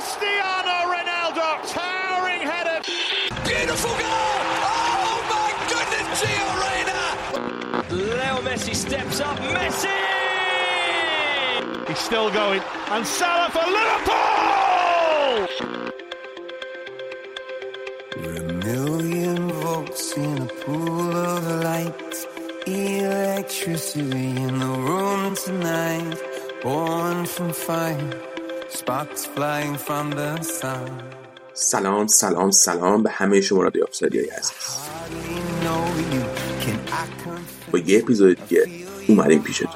Cristiano Ronaldo, towering header. Beautiful goal! Oh my goodness, Gio Reyna! Leo Messi steps up. Messi! He's still going. And Salah for Liverpool! We're a million volts in a pool of light. Electricity in the room tonight. Born from fire. سلام سلام سلام به همه شما رادیو آفسایدی هست? با یه اپیزود دیگه اومدیم پیشتون.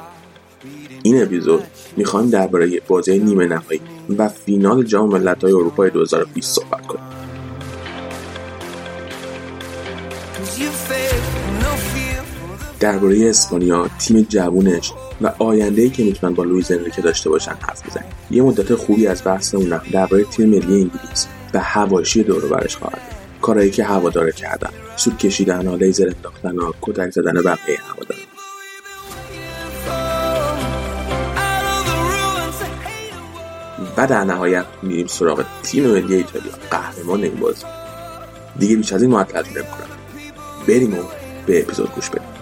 این اپیزود می‌خوایم درباره بازی نیمه نهایی و فینال جام ملت‌های اروپا 2020 صحبت کنیم. درباره اسپانیا تیم جوونش و آینده‌ای که می‌تونن با لوئیز انریکه داشته باشن حرف بزنیم. یه مدت خوبی از بحثمون درباره تیم ملی انگلیس و حواشی دور برش خواهد بود. کارهایی که هواداره کردن. سود کشیدن ها لیزر انداختن ها کتک زدن بقیه hate. و در نهایت میریم سراغ تیم ملی ایتالیا. قهرمان این بازی. دیگه بیش از این معطل نمی‌کنم. بریم و به اپیزود گوش بدیم.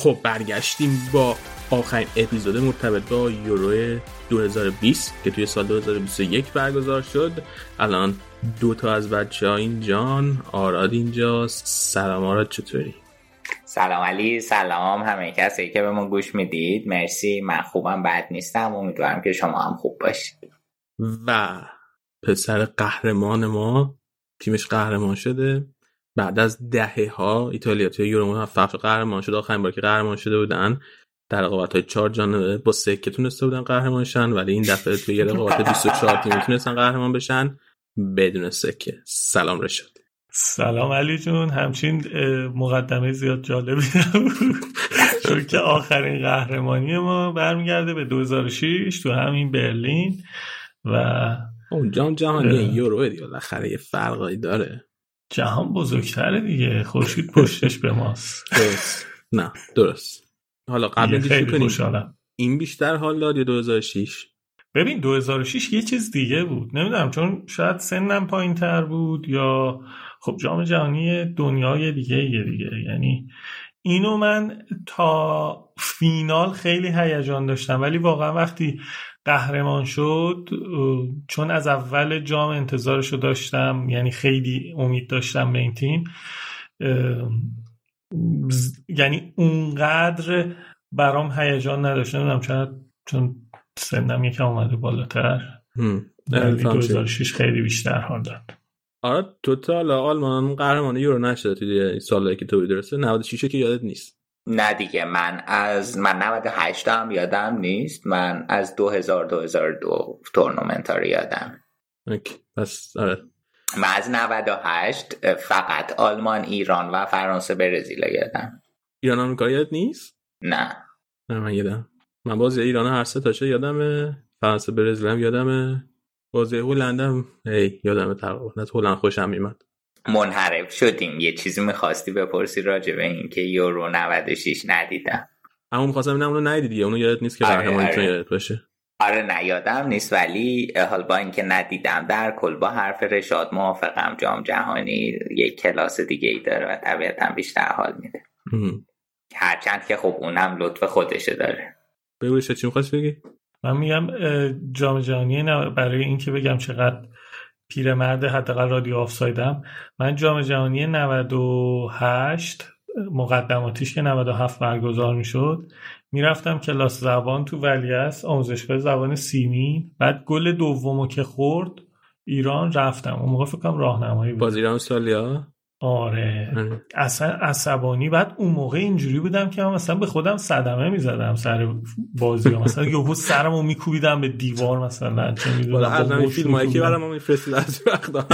خب برگشتیم با آخرین اپیزود مرتبط با یورو 2020 که توی سال 2021 برگزار شد. الان دو تا از بچه ها اینجان. آراد اینجاست سلام آراد چطوری؟ سلام علی سلام همه کسی که به ما گوش می‌دید. مرسی من خوبم بد نیستم. امیدوارم که شما هم خوب باشید. و پسر قهرمان ما تیمش قهرمان شده. بعد از دهه ها ایتالیا توی یورو موفق قهرمان شد آخرین بار که قهرمان شده بودن. در رقابت های چهار جانبه با سکه تونسته بودن قهرمان شن ولی این دفعه توی یه رقابت 24 تیمی تونستن قهرمان بشن. بدون سکه سلام رشاد. سلام علی جون. همچین مقدمه زیاد جالبی چون که آخرین قهرمانی ما برمیگرده به 2006 تو همین برلین و اون جام جهانی. یورو دیگه بالاخره یه فرقایی داره. جهان بزرگتره دیگه. خورشید پشتش به ماست. درست. نه درست. حالا قبل خیلی کنیم؟ این بیشتر حال داد یا 2006 ببین 2006 یه چیز دیگه بود. نمی‌دونم چون شاید سنم پایین تر بود یا خب جام جهانی دنیای دیگه یه دیگه. یعنی اینو من تا فینال خیلی هیجان داشتم. ولی واقعا وقتی قهرمان شد چون از اول جام انتظارشو داشتم یعنی خیلی امید داشتم به این تیم یعنی اونقدر برام هیجان نداشت. نمی‌دونم شاید چون سنم یکم اومده بالاتر. هم. ولی الفام چی؟ 2006 خیلی بیشتر حال داد. آره توتال آلمان قهرمان یورو نشده توی سالایی که تو درسته؟ 96 که یادت نیست. نه دیگه من از من 98 هم یادم نیست من از 2000 2002 تورنمنت ها رو یادم. اوکی. پس آره. من از 98 فقط آلمان ایران و فرانسه برزیل یادم. ایران آمریکا یادت نیست؟ نه. نه من یادم. من بازی ایران هر سه تاشه یادمه فرانسه برزیل هم یادمه. بازی هلند هم هی یادمه تقریبا. هلند خوشم میمد منحرف شدیم. یه چیزی می‌خواستی بپرسی راجع به این که یورو 96 ندیدم. اما می‌خواستم ببینم اونو ندیدی. دیگه اونو یادت نیست که آره، آره. یادت باشه. آره نه یادم نیست. ولی حال با اینکه ندیدم در کل با حرف رشاد موافقم. جام جهانی یک کلاس دیگه ای داره و طبیعتا بیشتر حال میده. هرچند که خب اونم لطف خودشه داره. بگو چی می‌خواستی بگی؟ من میگم جام جهانی نه برای اینکه بگم چقدر پیرمرد حداقل رادیو آفسایدم. من جام جهانی 98 مقدماتیش که 97 برگزار می‌شد می‌رفتم کلاس زبان تو ولیعصر آموزشگاه زبان سیمین بعد گل دومو که خورد ایران رفتم. اون موقع فکر کنم راهنمایی بود. باز ایران استرالیا آره. آره. اصلا عصبانی. بعد اون موقع اینجوری بودم که من مثلا به خودم صدمه می‌زدم سر بازی ها. مثلا یهو سرمو میکوبیدم به دیوار مثلا چه می‌دونم همین فیلم هایی که برای ما میفرستید از وقت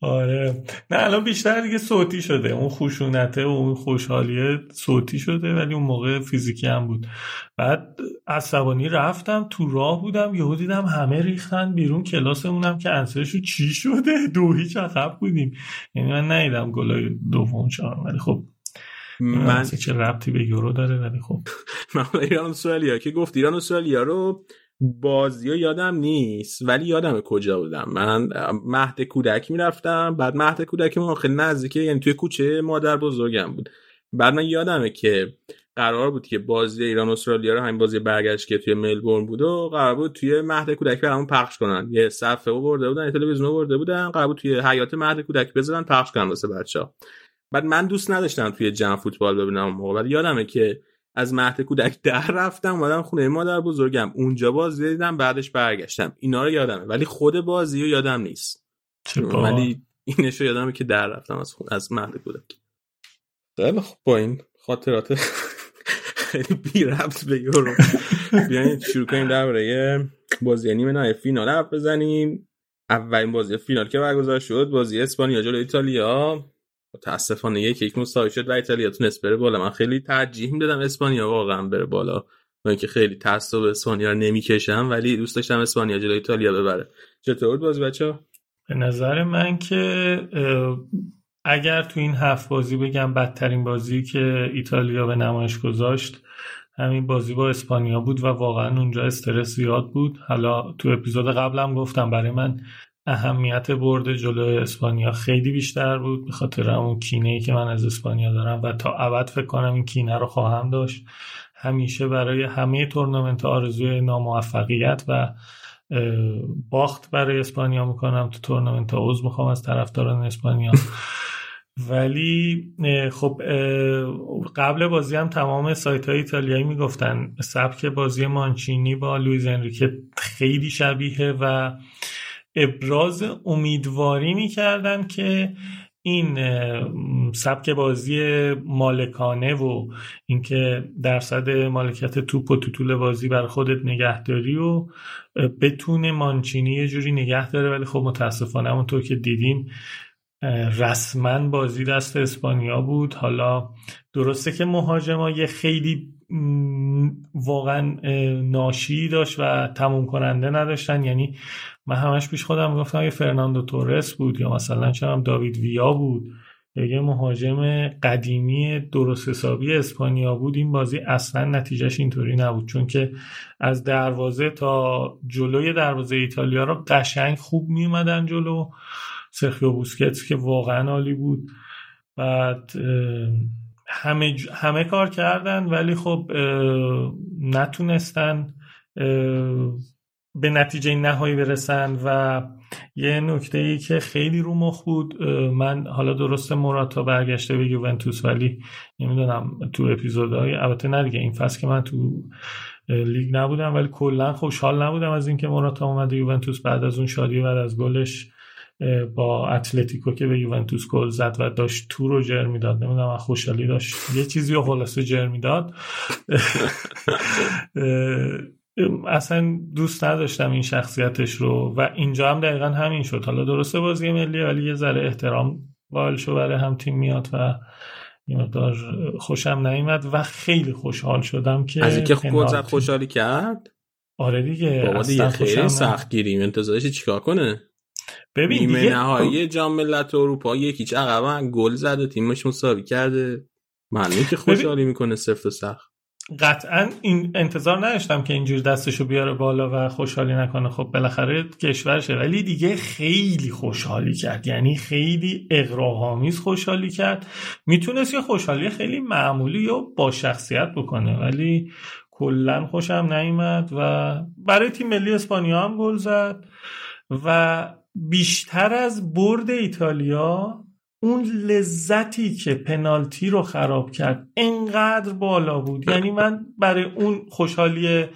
آره. نه الان بیشتر دیگه صوتی شده. اون خشونته و اون خوشحالیه صوتی شده ولی اون موقع فیزیکی هم بود. بعد عصبانی رفتم تو راه بودم یهو دیدم همه ریختن بیرون کلاسمونم که انسرشو چی شده؟ دو هیچ عقب بودیم. یعنی من ندیدم گلای دوم چهارم ولی خب من چه ربطی به یورو داره ولی خب. من ایران استرالیا که گفت ایران استرالیا رو؟ بازی ها یادم نیست ولی یادم کجا بودم. من مهد کودک می‌رفتم بعد مهد کودک ما خیلی نزدیکه یعنی توی کوچه مادر بزرگم بود. بعد من یادمه که قرار بود که بازی ایران استرالیا رو همین بازی برگشت که توی ملبورن بود و قرار بود توی مهد کودک برامون پخش کنن. یه صفحه برده بودن یه تلویزیون برده بودن قرار بود توی حیات مهد کودک بذارن پخش کنن واسه بچه‌ها. بعد من دوست نداشتم توی جمع فوتبال ببینم موقع. ولی یادمه که از مهد کودک در رفتم اومدم خونه مادر بزرگم. اونجا بازی دیدم بعدش برگشتم. اینا رو یادمه ولی خود بازی رو یادم نیست. ولی اینش رو یادمه که در رفتم از خونه از مهد کودک. خیلی خب با این خاطرات خیلی بی ربط به یورو. بیاین شروع کنیم درباره بازی نیمه نهایی فینال حرف بزنیم. اولین بازی فینال که برگزار شد بازی اسپانیا جلوی ایتالیا. متاسفانه یک یک مساوی شد و ایتالیا تونست بره بالا. من خیلی ترجیح می‌دادم اسپانیا واقعا بره بالا. با اینکه خیلی تعصب اسپانیا رو نمی‌کشم ولی دوست داشتم اسپانیا جلوی ایتالیا ببره. چطور باز بچه به نظر من که اگر تو این هفت بازی بگم بدترین بازی که ایتالیا به نمایش گذاشت همین بازی با اسپانیا بود و واقعا اونجا استرس زیاد بود. حالا تو اپیزود قبلم گفتم برای من اهمیت برد جلو اسپانیا خیلی بیشتر بود به خاطر اون کینه ای که من از اسپانیا دارم و تا ابد فکر کنم این کینه رو خواهم داشت. همیشه برای همه تورنمنت آرزوی ناموفقیت و باخت برای اسپانیا می‌کنم. تو تورنمنت عضو می‌خوام از طرفداران اسپانیا. ولی خب قبل بازی هم تمام سایت های ایتالیایی می‌گفتن سبک بازی مانچینی با لویز انریکه خیلی شبیه و ابراز امیدواری می‌کردن که این سبک بازی مالکانه و اینکه درصد مالکیت توپ و تو طول بازی بر خودت نگهداری و بتونه مانچینی یه جوری نگه داره ولی خب متاسفانه همونطور که دیدیم رسما بازی دست اسپانیا بود. حالا درسته که مهاجما یه خیلی واقعا ناشی داشت و تموم کننده نداشتن یعنی من همش پیش خودم گفتم یه فرناندو تورس بود یا مثلا چرا داوید ویا بود یا یه مهاجم قدیمی درست حسابی اسپانیا بود این بازی اصلا نتیجهش اینطوری نبود. چون که از دروازه تا جلوی دروازه ایتالیا رو قشنگ خوب میومدن جلو. سرخیو بوسکتس که واقعا عالی بود. بعد همه, همه کار کردن ولی خب نتونستن به نتیجه نهایی برسن و یه نکته ای که خیلی رو مخ بود من حالا درست موراتا برگشته به یوونتوس ولی نمی‌دونم تو اپیزودهای البته نه دیگه این فصل که من تو لیگ نبودم ولی کلا خوشحال نبودم از اینکه موراتا اومده یوونتوس بعد از اون شادی بعد از گلش با اتلتیکو که به یوونتوس گل زد و داشت تو رو جر می‌داد. نمی‌دونم خوشحالی داشت. یه چیزی رو خلاصه جر می‌داد. اصلا دوست نداشتم این شخصیتش رو و اینجا هم دقیقا همین شد. حالا درسته بازی ملی ولی یه ذره احترام قائل شو برای هم تیم میاد و یه مقدار خوشم نیومد و خیلی خوشحال شدم که از اینکه زد خوشحالی کرد؟ آره دیگه بابا دیگه خیلی سخت گیریم انتظارش چیکار کنه؟ ببین نیمه دیگه نهایی جام ملت اروپا یکیچ عقبا گل زده تیمش مساوی کرده. معلومه که خوشحالی می‌کنه سفت و سخت قطعا این انتظار نداشتم که اینجور دستشو بیاره بالا و خوشحالی نکنه. خب بالاخره کشورشه. ولی دیگه خیلی خوشحالی کرد. یعنی خیلی اقراهامیز خوشحالی کرد. می‌تونست یه خوشحالی خیلی معمولی و با شخصیت بکنه. ولی کلا خوشم نیومد و برای تیم ملی اسپانیا هم گل زد و بیشتر از برد ایتالیا اون لذتی که پنالتی رو خراب کرد انقدر بالا بود. یعنی من برای اون خوشحالی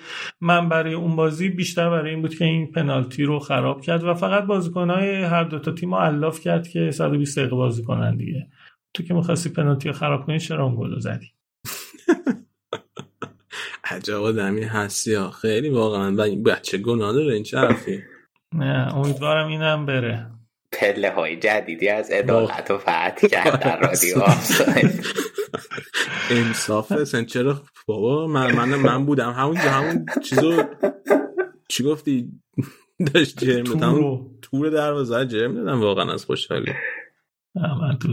من برای اون بازی بیشتر برای این بود که این پنالتی رو خراب کرد و فقط بازیکنهای هر دوتا تیم علاف کرد که 120 دقیقه بازی کنن دیگه. تو که می‌خواستی پنالتی رو خراب کنی چرا اون گل زدی؟ عجب آدمی هستی ها. خیلی واقعا. بچه گناه داره این چه حرفی؟ نه امیدوارم اینم بره. پله های جدیدی از عدالت و فتح کرد در رادیو انصافه سن چرا بابا من من, من بودم همون همون چیزو چی گفتی؟ داشت جرم دادم تور. دروازه جرم دادم واقعا از خوشحالی.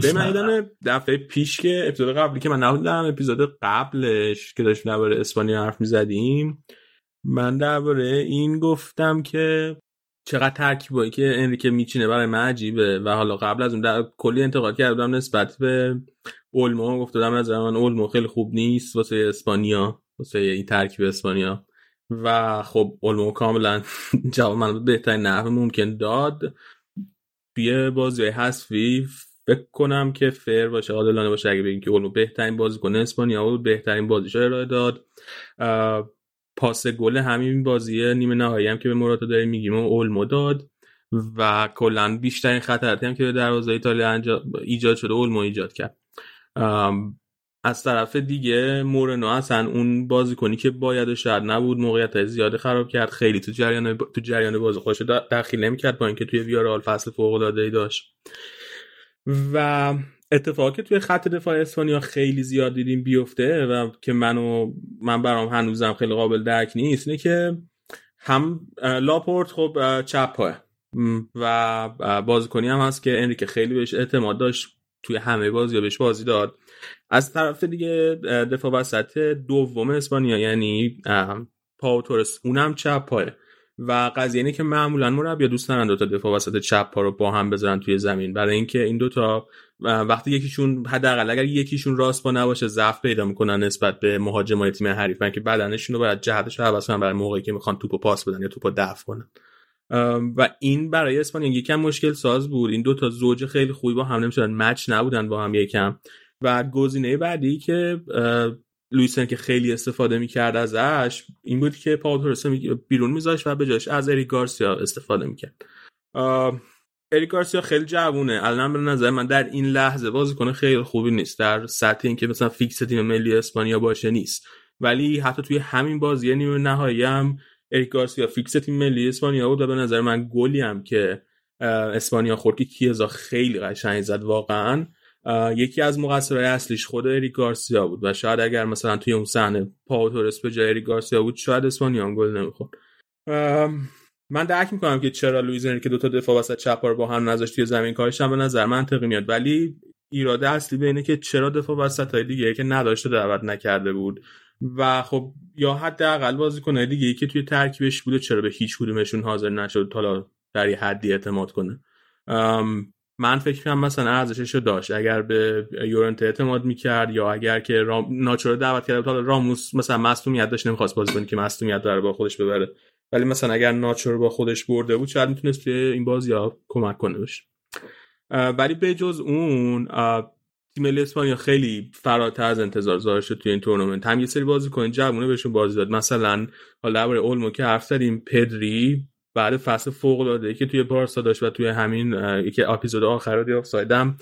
به من دفعه پیش که اپیزود قبلی که من نبودم اپیزود قبلش که داشتیم درباره اسپانیا حرف می‌زدیم من درباره این گفتم که چقدر ترکیبایی که انریکه میچینه برای من عجیبه و حالا قبل از اون در کلی انتقاد کردم نسبت به اولمو. گفتم از من اولمو خیلی خوب نیست واسه اسپانیا واسه این ترکیب اسپانیا. و خب اولمو کاملا جواب من بهترین نحو ممکن داد. توی بازی حذفی فکر کنم که فر باشه عادلانه باشه. اگه بگیم که اولمو بهترین بازیکن اسپانیا بود بهترین بازیش ارائه داد. پاس گل همین بازی نیمه نهایی هم که به مراتا داریم میگیم و اولمو داد و کلا بیشترین خطراتی هم که به دروازه ایتالیا ایجاد شده اولمو ایجاد کرد. از طرف دیگه مورنو اصلا اون بازیکنی که باید و شاید نبود موقعیت زیاد خراب کرد خیلی تو جریان تو جریان بازی خوش دخیل نمی‌کرد با اینکه توی ویارال فصل فوق العاده ای داشت. و اتفاقی که توی خط دفاع اسپانیا خیلی زیاد دیدیم بیفته و که منو من برام هنوزم خیلی قابل درک نیست اینه که هم لاپورت خب چپ پاه و بازیکنی هم هست که انریکه خیلی بهش اعتماد داشت توی همه بازی بهش بازی داد. از طرف دیگه دفاع وسط دوم اسپانیا یعنی پاو تورس اونم چپ پاه و قضیه اینه که معمولا مربی دوست دارن دو تا دفاع وسط چپ پا رو با هم بذارن توی زمین. برای اینکه این دوتا وقتی یکیشون حداقل اگر یکیشون راست با نباشه ضعف پیدا می‌کنن نسبت به مهاجمای تیم حریف. که بدنشون رو باید جهتش رو عوض کنن برای موقعی که می‌خوان توپو پاس بدن یا توپو دفع کنن. و این برای اسپانیا یکم مشکل ساز بود. این دوتا زوج خیلی خوبی با هم نمی‌شدن مچ نبودن با هم یکم. و گزینه بعدی که لویسن که خیلی استفاده می‌کرد ازش این بود که پاول بیرون میذاشت و به جاش از اریک گارسیا استفاده می‌کرد. اریک گارسیا خیلی جوونه. الان به نظر من در این لحظه بازیکن خیلی خوبی نیست. در سطح اینکه مثلا فیکس تیم ملی اسپانیا باشه نیست. ولی حتی توی همین بازی نیمه نهایی هم اریک گارسیا فیکس تیم ملی اسپانیا بود و به نظر من گلی هم که اسپانیا خورد که کیزا خیلی قشنگ زد واقعا. یکی از مقصرهای اصلیش خود اریک گارسیا بود و شاید اگر مثلا توی اون صحنه پاو تورس به جای اریک گارسیا بود شاید اسپانیا گل نمی‌خورد. من درک می‌کنم که چرا لوئیز که دوتا دفاع وسط چپ رو با هم نذاشت توی زمین کارش. هم به نظر منطقی میاد. ولی ایراده اصلی به اینه که چرا دفاع وسط های دیگه که نداشته دعوت نکرده بود و خب یا حداقل بازیکنهای دیگه ای که توی ترکیبش بوده چرا به هیچ کدومشون حاضر نشد حالا در یه حدی اعتماد کنه. من فکر کنم مثلا ارزشش رو داشت. اگر به یورنت اعتماد می‌کرد یا اگر که رام... ناچو دعوت کرد حالا راموس مثلا مصونیت داشت نمی‌خواست بازی کنه که مصونیت داره با خودش ببره. ولی مثلا اگر ناچو رو با خودش برده بود شاید می‌تونست توی این بازی ها کمک کنه بشه ولی به جز اون تیم ملی اسپانیا خیلی فراتر از انتظار ظاهر شد توی این تورنمنت. هم یه سری بازیکن جوونه بهشون بازی داد. مثلا حالا درباره اولمو که حرف زدیم پدری بعد فصل فوق العاده که توی بارسا داشت و توی همین یکی اپیزود آخر رو سایدم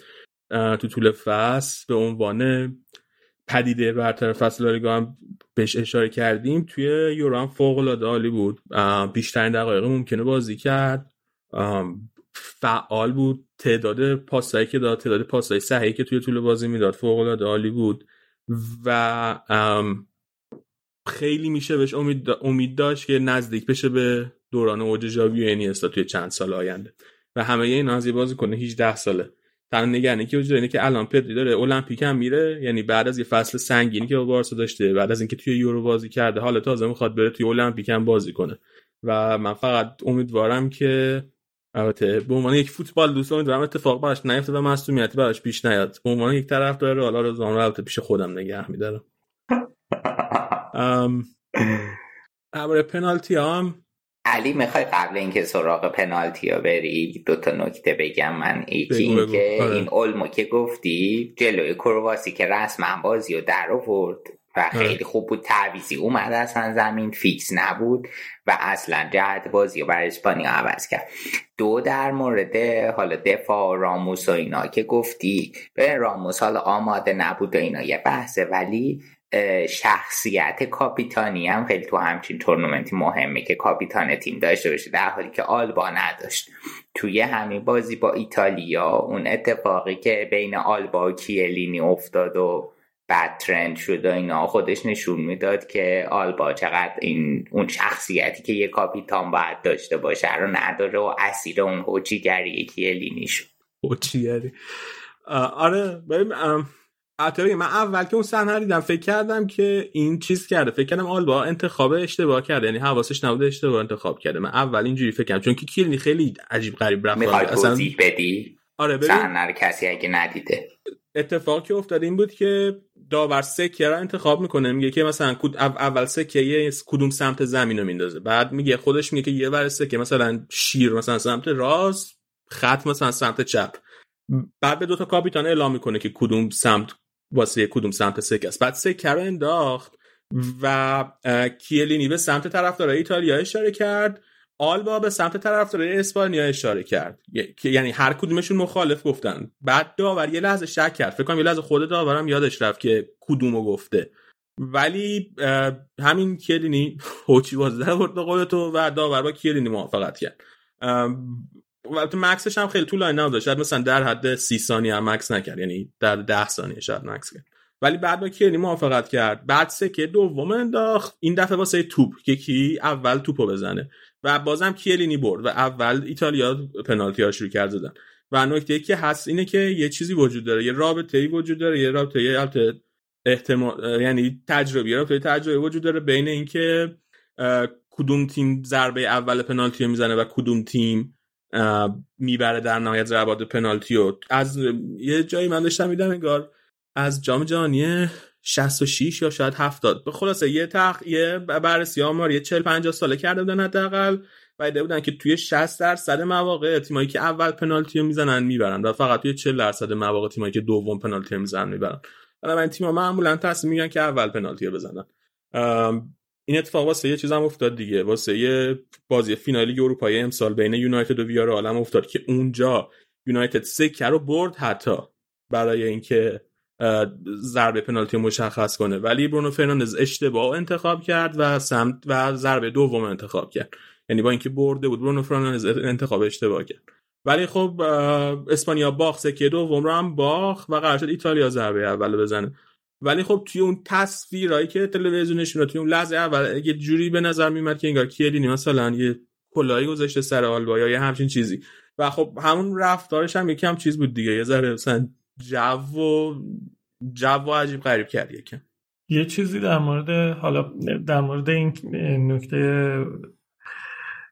تو طول فصل به عنوان پدیده برتر فصل لالیگا هم بهش اشاره کردیم توی یورو فوق العاده عالی بود. بیشترین دقایق ممکنه بازی کرد. فعال بود. تعداد پاسایی که داد تعداد پاسایی صحیحی که توی طول بازی می‌داد فوق العاده عالی بود. و خیلی میشه بهش امید, امید داشت که نزدیک بشه به دوران اوج ژاوی و توی چند سال آینده. و همه این از بازی کنه 18 ساله. تنها نگرانی که وجود اینه که الان پدری داره المپیک هم میره یعنی بعد از یه فصل سنگینی که با بارسا داشته بعد از اینکه توی یورو بازی کرده حالا تازه می‌خواد بره توی المپیک هم بازی کنه. و من فقط امیدوارم که البته به عنوان یک فوتبال دوست امیدوارم اتفاق براش نیفته و مصونیتی براش پیش نیاد. به عنوان یک طرف داره حالا رو زمان البته پیش خودم نگه میدارم. ام پنالتی هم علی می‌خوای قبل اینکه سراغ پنالتی ها بری دو تا نکته بگم. من یکی اینکه آره. این اولمو که گفتی جلوی کرواسی که رسما بازی و در آورد و آره. خیلی خوب بود. تعویزی اومد اصلا زمین فیکس نبود و اصلا جهت بازی و بر اسپانیا عوض کرد. دو در مورد حالا دفاع راموس و اینا که گفتی. به راموس حالا آماده نبود و اینا یه بحثه. ولی شخصیت کاپیتانی هم خیلی تو همچین تورنمنتی مهمه که کاپیتان تیم داشته باشه در حالی که آلبا نداشت. توی همین بازی با ایتالیا اون اتفاقی که بین آلبا و کیلینی افتاد و بد ترند شد و اینا خودش نشون می‌داد که آلبا چقدر این اون شخصیتی که یه کاپیتان باید داشته باشه رو نداره و اسیر اون هوچیگری کیلینی شد. هوچیگری. آره ببین البته من اول که اون صحنه دیدم فکر کردم که این چیز کرده. فکر کردم آلبا انتخاب اشتباه کرده یعنی حواسش نبوده اشتباه انتخاب کرده. من اول اینجوری فکر کردم چون که کیلنی خیلی عجیب غریب رفت می‌خوای توضیح بدی؟ آره ببین. کسی اگه ندیده. اتفاقی که افتاد این بود که داور سکه را انتخاب می‌کنه. میگه که مثلا اول سکه یه کدوم سمت زمین رو میندازه. بعد میگه خودش میگه که یه ور سکه مثلا شیر مثلا سمت راست خط مثلا سمت چپ. بعد به دو تا کاپیتان اعلام می‌کنه که کدوم سمت واسه کدوم سمت سکه است بعد سکه رو انداخت و کیلینی به سمت طرفدارای ایتالیا اشاره کرد. آلبا به سمت طرفدارای اسپانیا اشاره کرد. یعنی هر کدومشون مخالف گفتن. بعد داور یه لحظه شک کرد. فکر کنم یه لحظه خود داورم یادش رفت که کدومو گفته. ولی همین کیلینی هوچی باز در برد به تو و داور با کیلینی موافقت کرد. البته مکسش هم خیلی طولانی نبود شاید مثلا در حد سی ثانیه هم مکس نکرد. یعنی در ده ثانیه شاید مکس کرد. ولی بعد با کیلی موافقت کرد. بعد سکه دوم انداخت. این دفعه واسه توپ که کی اول توپو بزنه. و بازم کیلینی برد و اول ایتالیا پنالتی ها شروع کرد زدن. و نکته که هست اینه که یه چیزی وجود داره. یه رابطه ای وجود داره. یه رابطه ای احتمال یعنی تجربه رابطه تجربه وجود داره بین اینکه کدوم تیم ضربه اول پنالتی رو می‌زنه و کدوم تیم می‌بره در نهایت ضربات پنالتی و از یه جایی من داشتم میدم انگار از جام جهانی 66 یا شاید 70 به خلاصه یه تق یه بررسی آمار یه 40 50 ساله کرده بودن حداقل. و ایده بودن که توی 60 درصد مواقع تیمایی که اول پنالتی رو می‌زنن می‌برن و فقط توی 40 درصد مواقع تیمایی که دوم پنالتی رو می‌زنن می‌برن. من تیم‌ها معمولا تصمیم میگن که اول پنالتی رو بزنن. این اتفاق واسه یه چیزم افتاد دیگه. واسه یه بازی فینالی اروپایی امسال بین یونایتد و ویار عالم افتاد که اونجا یونایتد سکه رو برد حتی برای اینکه ضربه پنالتی مشخص کنه. ولی برونو فرناندز اشتباه انتخاب کرد و سمت و ضربه دوم انتخاب کرد. یعنی با اینکه برده بود برونو فرناندز انتخاب اشتباه کرد. ولی خب اسپانیا باخت سکه دوم رو هم باخت و قرار شد ایتالیا ضربه اول بزنه. ولی خب توی اون تصویرایی که تلویزیونشون توی اون لحظه اول یه جوری به نظر میمد که انگار کیلینی مثلا یه کلاهی گذاشته سر آلبا یا یه همچین چیزی. و خب همون رفتارش هم یکم چیز بود دیگه. یه ذره مثلا جو و جو و عجیب غریب کرد یکم. یه چیزی در مورد حالا در مورد این نکته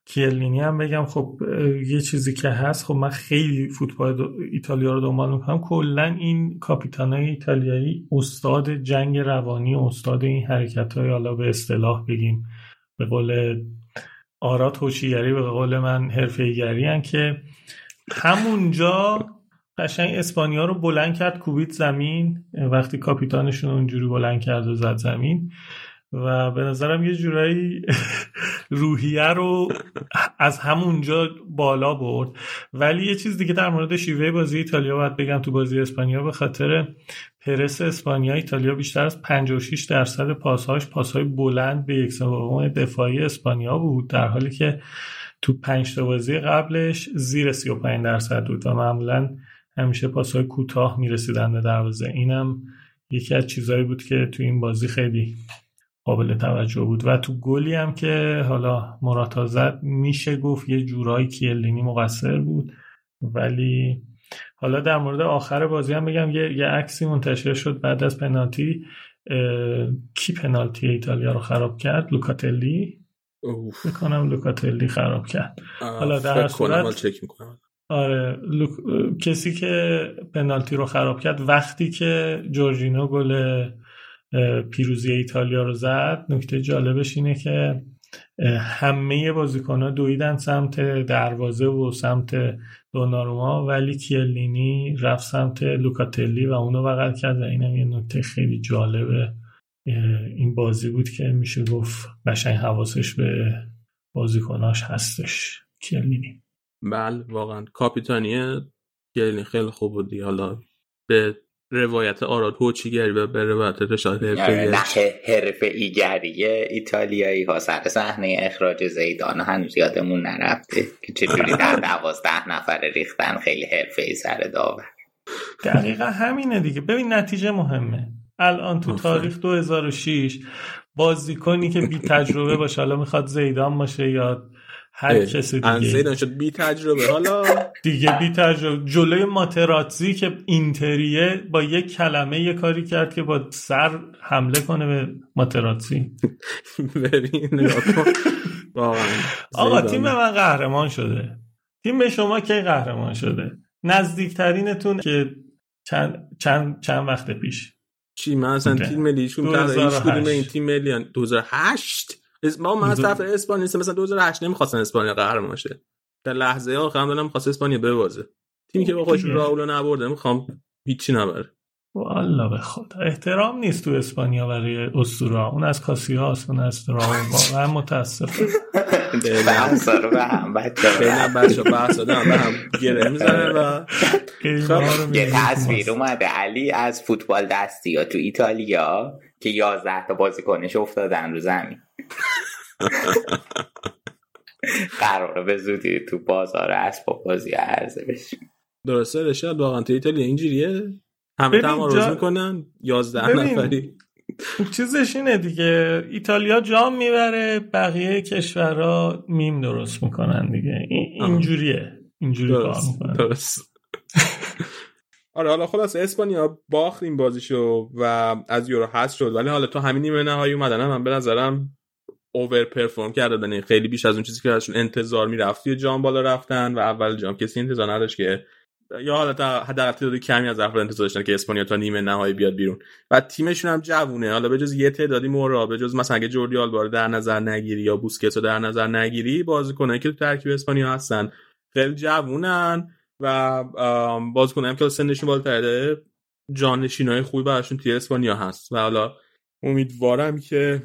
کیلینی هم بگم خب یه چیزی که هست خب من خیلی فوتبال ایتالیا رو دنبال می‌کنم. کلا این کاپیتانای ایتالیایی استاد جنگ روانی استاد این حرکت های حالا به اصطلاح بگیم به قول آرا توشیگری به قول من حرفه‌ایگری که همونجا قشنگ اسپانیا رو بلند کرد کوبیت زمین. وقتی کاپیتانشون اونجوری بلند کرد و زد زمین. و به نظرم یه جورایی روحیه رو از همونجا بالا برد. ولی یه چیز دیگه در مورد شیوه بازی ایتالیا باید بگم تو بازی اسپانیا به خاطر پرس اسپانیا ایتالیا بیشتر از 56 درصد پاسهاش پاسهای بلند به یک سوم دفاعی اسپانیا بود در حالی که تو پنج تا بازی قبلش زیر 35 درصد بود و معمولا همیشه پاسهای کوتاه می‌رسیدن به دروازه. اینم یکی از چیزهایی بود که تو این بازی خیلی قابل توجه بود. و تو گلی هم که حالا مراتا زد میشه گفت یه جورایی کیلینی مقصر بود. ولی حالا در مورد آخر بازی هم بگم یه, یه عکسی منتشر شد بعد از پنالتی. کی پنالتی ایتالیا رو خراب کرد؟ لوکاتلی؟ می‌کنم لوکاتلی خراب کرد. حالا در صورت آره کسی که پنالتی رو خراب کرد وقتی که جورجینو گل پیروزی ایتالیا رو زد. نکته جالبش اینه که همه بازیکن ها دویدن سمت دروازه و سمت دوناروما ولی کیلینی رفت سمت لوکاتلی و اونو بغل کرد. و اینم یه نکته خیلی جالبه این بازی بود که میشه گفت قشنگ حواسش به بازیکناش هستش کیلینی. بله واقعا. کاپیتانی کیلینی خیلی خوب بودی حالا به روایت آراد هوچیگری و به روایت رشاد حرفه نه حرفه ایگری ایتالیایی ها. سر صحنه اخراج زیدان هنوز یادمون نرفته که چجوری در دوازده نفر ریختن. خیلی حرفه ای سر داور. دقیقا همینه دیگه. ببین نتیجه مهمه. الان تو تاریخ 2006 بازیکنی که بی تجربه باشه حالا می‌خواد زیدان باشه یا هر کسی دیگه. شد. بی تجربه. حالا دیگه بی تجربه. جلوی ماتراتزی که اینتریه با یک کلمه یه کاری کرد که با سر حمله کنه به ماتراتزی. ببین آقا تیم من قهرمان شده. تیم به شما کی قهرمان شده؟ نزدیکترینتون که چند چند چند وقت پیش؟ چی؟ من اصلا تیم ملی کدوم این تیم ملی 2008 ما من از طرف اسپانیا مثلا 2008 نمی‌خواستن اسپانیا قهرمان شه در لحظه آخر هم دلم خواست اسپانیا ببازه. تیمی که با خودش راولو نبرده می‌خوام هیچی نبره. والله به خدا. احترام نیست تو اسپانیا برای اسطوره اون از کاسیاس اون از راول واقعا متاسفم. به هم بین بچه بحث به هم گره می‌زنه و یه تصویر اومده. علی از فوتبال دستی یا تو ایتالیا که یازده تا بازیکنش افتادن رو زمین. قراره به زودی تو بازار اسباب بازی عرضه بشه. درسته رشاد واقعا تو ایتالیا اینجوریه؟ همه تمارز می‌کنن؟ یازده نفری؟ چیزش اینه دیگه. ایتالیا جام می‌بره بقیه کشورها میم درست می‌کنن دیگه. اینجوریه. اینجوری کار می‌کنن. درست. آره حالا خلاص اسپانیا باخت این بازیشو و از یورو هست شد. ولی حالا تو همین نیمه نهایی اومدن. من به نظرم اوور پرفورم کردن خیلی بیش از اون چیزی که ازشون انتظار می‌رفت توی جام بالا رفتن و اول جام. کسی انتظار نداشت که یا حالا حداقل تعداد کمی از افراد انتظار داشتن که اسپانیا تا نیمه نهایی بیاد بیرون. و تیمشون هم جوونه. حالا به جز یه تعدادی مورا به جز مثلا اگه جوردی آلبا در نظر نگیری یا بوسکتو در نظر نگیری بازیکنایی که تو ترکیب اسپانیا هستن خیلی جوونن و بازیکنایی که سنشون بالاتره جانشینای خوبی براشون توی اسپانیا هست. و حالا امیدوارم که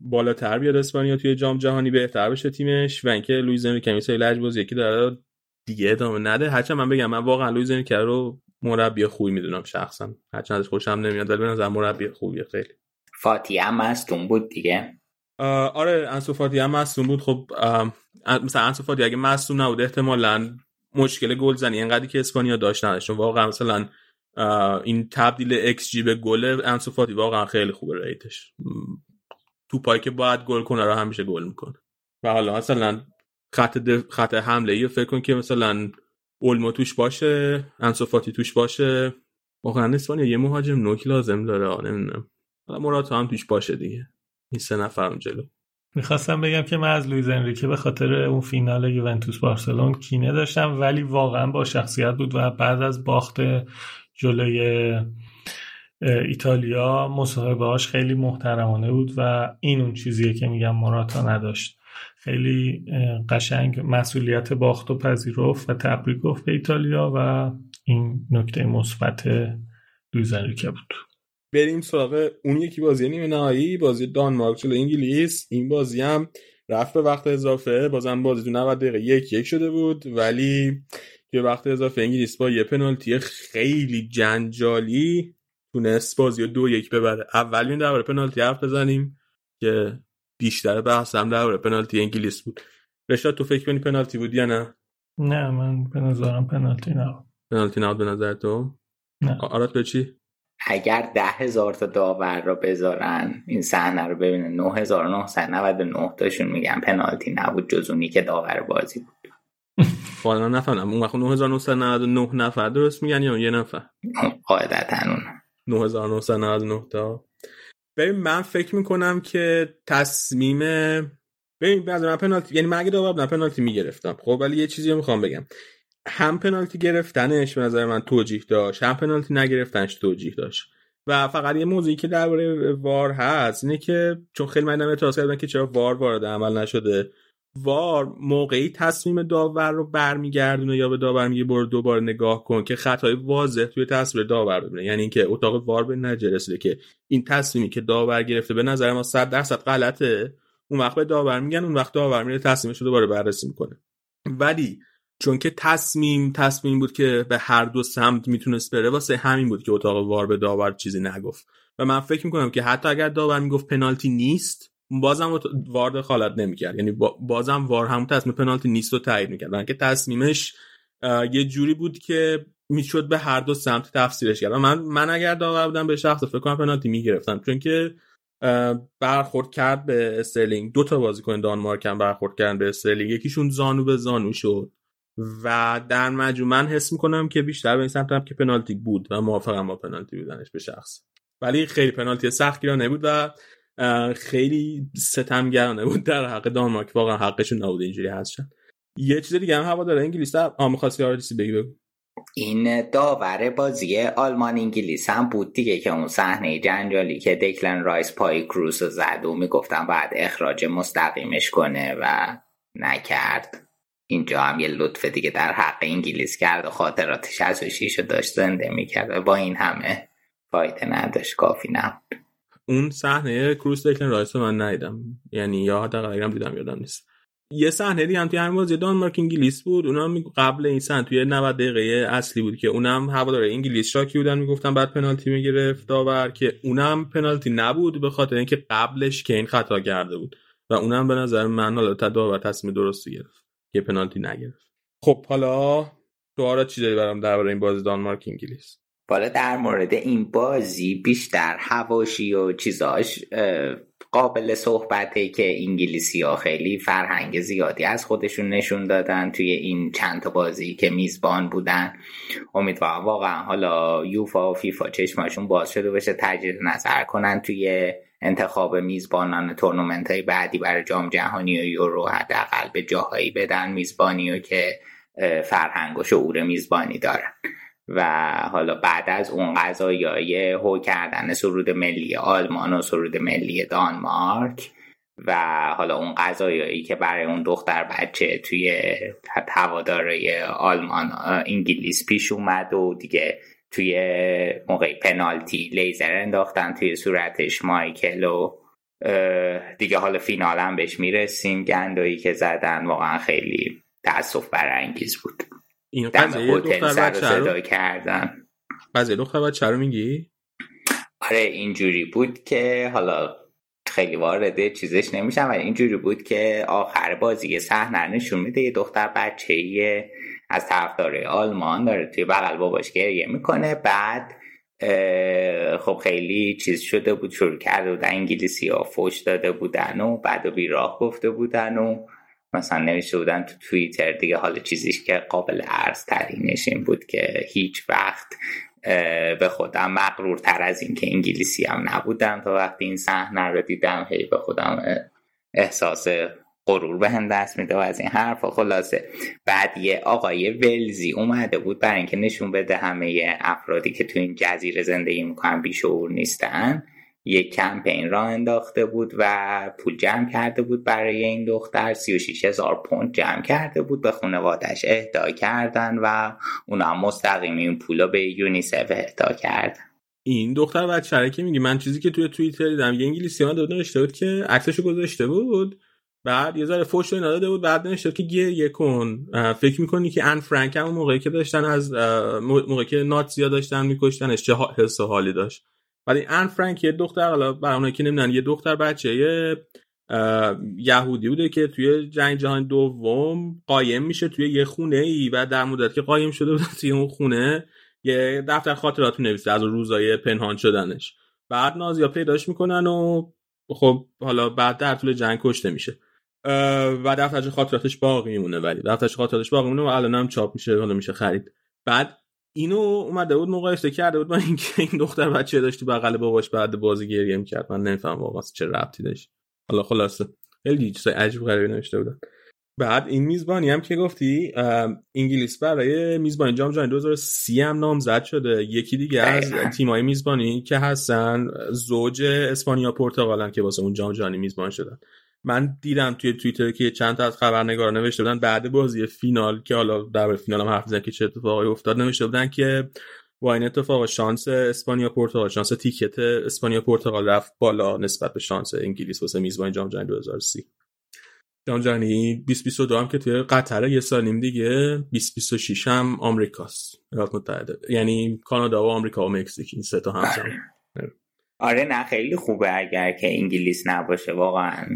بالاتر بیاد اسپانیا توی جام جهانی بهتر بشه تیمش و اینکه لوئیز انریکه لجبازی که داره دیگه ادامه نده. هرچند من بگم من واقعا لوئیز انریکه رو مربی خوبی می‌دونم شخصا. هرچند ازش خوشم نمیاد ولی به نظر مربی خوبیه خیلی. فاتی هم مصدوم بود دیگه. آره انسو فاتی هم مصدوم بود. خب مثلا انسو فاتی اگه مصدوم نبود احتمالاً مشکل گلزنی اینقدری که اسپانیا داشت نداشت. واقعا مثلا این تبدیل ایکس جی به گل انسو فاتی واقعا خیلی خوبه rate ش. توپایی که باید گل کنه رو همیشه گل می‌کنه. و حالا مثلا خط خط حمله ای فکر کن که مثلا اولمو توش باشه انسو فاتی توش باشه. واقعا اسپانیا یه مهاجم نوک لازم داره نمی‌دونم. حالا مراتا هم توش باشه دیگه. این سه نفر جلو. می‌خواستم بگم که من از لویز انریکه به خاطر اون فینال یوونتوس بارسلون کینه داشتم ولی واقعا با شخصیت بود و بعد از باخت جلوی ایتالیا مصاحبه خیلی محترمانه بود و این اون چیزیه که میگم مراتا نداشت. خیلی قشنگ مسئولیت باخت و پذیرفت و تبریک گفت به ایتالیا و این نکته مثبت دویزنریکه بود. بریم سراغ اون یکی بازی نیمه نهایی بازی دانمارک جلو انگلیس. این بازی هم رفت به وقت اضافه. بازم بازی تو 90 دقیقه یک یک شده بود. ولی توی وقت اضافه انگلیس با یه پنالتی خیلی جنجالی تونست بازی رو دو یک ببره. اول این درباره پنالتی حرف بزنیم که بیشتر بحثم درباره پنالتی انگلیس بود. رشاد تو فکر کنی پنالتی بود یا نه؟ نه من به نظرم پنالتی نه پنالتی نبود به نظر تو؟ نه. آرات به چی؟ اگر ده هزار تا داور رو بذارن این صحنه رو ببینن. 9999 تاشون میگن پنالتی نبود جز اونی که داور بازی بود. والا نفهمم. اون وقت 9999 نفر درست میگن یا یه نفر؟ قاعدتا اون. 9999 تا. ببین من فکر می‌کنم که تصمیم ببین بعد من پنالتی یعنی من اگه داور پنالتی می‌گرفتم. خب ولی یه چیزی رو می‌خوام بگم. هم پنالتی گرفتنش به نظر من توجیه داشت هم پنالتی نگرفتنش توجیه داشت. و فقط یه موضوعی که درباره وار هست اینه که چون خیلی من اعتراض کردن که چرا وار وارد عمل نشده. وار موقعی تصمیم داور رو برمیگردونه یا به داور میگه برو دوباره نگاه کن که خطای واضح توی تصویر داور ببینه. یعنی اینکه اتاق وار به نجه که این تصمیمی که داور گرفته به نظر ما 100 درصد غلطه. اون وقت به داور میگن اون وقت داور میره تصمیمش رو دوباره بررسی می‌کنه. ولی چون که تصمیم تصمیم بود که به هر دو سمت می‌تونست بره واسه همین بود که اتاق وار به داور چیزی نگفت. و من فکر می‌کنم که حتی اگر داور می‌گفت پنالتی نیست بازم وار دخالت نمی‌کرد. یعنی بازم وار همون تصمیم پنالتی نیست رو تایید می‌کرد. که تصمیمش یه جوری بود که می‌شد به هر دو سمت تفسیرش کرد. من من اگر داور بودم به شخص فکر کنم پنالتی می‌گرفتم. چون که برخورد کرد به استرلینگ دو تا بازیکن دانمارک هم برخورد کردن به استرلینگ یکیشون زانو به زانو شد. و در مجموع من حس می‌کنم که بیشتر به این سمت هم که پنالتی بود و موافقم با پنالتی بودنش به شخصه. ولی خیلی پنالتی سخت نبود و خیلی ستمگرانه بود در حق دانمارک. واقعا حقشون نبود اینجوری هستن یه چیز دیگه هم هواداره انگلیس هم می‌خواستی آرادیسی بگی بگو. این داور بازی آلمان انگلیس هم بود دیگه که اون صحنه جنجالی که دکلن رایس پای کروس زد و می‌گفتم بعد اخراج مستقیمش کنه و نکرد. اینجا هم یه لطف دیگه در حق انگلیس کرد و خاطرات 66 رو داشت زنده می‌کرد و با این همه فایده نداشت کافی نبود. اون صحنه کروس دکلن رایس رو من ندیدم. یعنی یا حداقل دیدم یادم نیست. یه صحنه دیگه هم توی همین بازی دانمارک انگلیس بود. اونم قبل این صحنه توی 90 دقیقه اصلی بود که اونم هوادار انگلیس شاکی بودن می‌گفتن بعد پنالتی می‌گرفت داور که اونم پنالتی نبود به خاطر اینکه قبلش کین خطا کرده بود. و اونم به نظر من حالا داور تصمیم درستی گرفت که پنالتی نگرفت. خب حالا تو چی داری برام درباره این بازی دانمارک انگلیس؟ بالا در مورد این بازی بیشتر هواشی و چیزاش قابل صحبته که انگلیسی ها خیلی فرهنگ زیادی از خودشون نشون دادن توی این چند تا بازی که میزبان بودن. امیدوارم واقعا حالا یوفا و فیفا چشماشون باز شده بشه تجدید نظر کنن توی انتخاب میزبانان تورنمنت های بعدی برای جام جهانی و یورو حداقل به جاهایی بدن میزبانی و که فرهنگ و شعور میزبانی دارن. و حالا بعد از اون قضایی هو کردن سرود ملی آلمان و سرود ملی دانمارک و حالا اون قضایی که برای اون دختر بچه توی هواداره آلمان انگلیس پیش اومد و دیگه توی موقع پنالتی لیزر انداختن توی صورتش مایکل و دیگه حالا فینال هم بهش می‌رسیم. گندایی که زدن واقعا خیلی تاسف برانگیز بود. این قضیه دختر بچه رو کردن قضیه دختر بچه رو میگی؟ آره اینجوری بود که حالا خیلی وارد چیزش نمیشم ولی اینجوری بود که آخر بازی یه صحنه نشون میده یه دختر بچه از طرفدار آلمان داره توی بغل باباش گریه می‌کنه بعد خب خیلی چیز شده بود شروع کرده بودن انگلیسی ها فوش داده بودن و بعد و بیراه گفته بودن و مثلا نوشته بودن تو توییتر دیگه حالا چیزیش که قابل عرض ترینش این بود که هیچ وقت به خودم مقرور تر از این که انگلیسی هم نبودم تا وقتی این صحنه رو دیدم هی به خودم احساس غرور به هم دست میده و از این حرف. خلاصه بعد یه آقای ولزی اومده بود برای اینکه نشون بده همه افرادی که تو این جزیره زندگی می‌کنن بیشعور نیستن. یک کمپین را انداخته بود و پول جمع کرده بود برای این دختر. 36 هزار پوند جمع کرده بود به خانوادش اهدا کردن و اونا مستقیم این پول به یونیسف اهدا کردن. این دختر بچه که میگی من چیزی که توی توییتر دیدم یه انگلیسی ها داده نوشته بود که عکسشو گذاشته بود بعد یه ذره فوش رو داده بود بعد نوشته که گریه کن فکر می‌کنی که ان فرانک هم موقعی که داشتن از موقعی که ناتزیا داشتن میکشتنش چه حس و حالی داشت؟ ولی ان فرانک یه دختر حالا برای که نمی‌دونن یه دختر بچه یه یهودی بوده که توی جنگ جهان دوم قایم میشه توی یه خونه ای و در مدت که قایم شده بوده توی اون خونه یه دفتر خاطرات نویسه از روزای پنهان شدنش. بعد نازیا پیداش می‌کنن و خب حالا بعد در طول جنگ کشته میشه. و دفترش خاطراتش باقی میمونه ولی دفترش خاطراتش باقی میمونه و الان هم چاپ میشه حالا میشه خرید. بعد اینو اومده بود مقایسه کرده بود من اینکه این دختر بچه داشتی بغل باباش بعد بازی گریه می‌کرد. من نمیفهم واقعا چه ربطی داشت. حالا خلاصه. خیلی چیزای عجیب غریبی نوشته بودن. بعد این میزبانی هم که گفتی انگلیس برای میزبانی جام جهانی 2030 هم نامزد شده. یکی دیگه از تیمای میزبانی که هستن زوج اسپانیا پرتغالن که واسه اون جام جهانی میزبان شدن. من دیدم توی توییتر که چند تا از خبرنگارا نوشته بودن. بعد بازی فینال که حالا در فینال هم حرف که چه اتفاقی افتاد نوشته بودن که با این اتفاق شانس اسپانیا پرتغال شانس تیکت اسپانیا پرتغال رفت بالا نسبت به شانس انگلیس واسه میزبان جام جهانی 2030 جام جهانی 2022 هم که توی قطر یه سال نیم دیگه 2026 هم آمریکاست. ایالات متحده یعنی کانادا و آمریکا و مکزیک این سه تا همزمان آره نه خیلی خوبه اگر که انگلیس نباشه واقعا.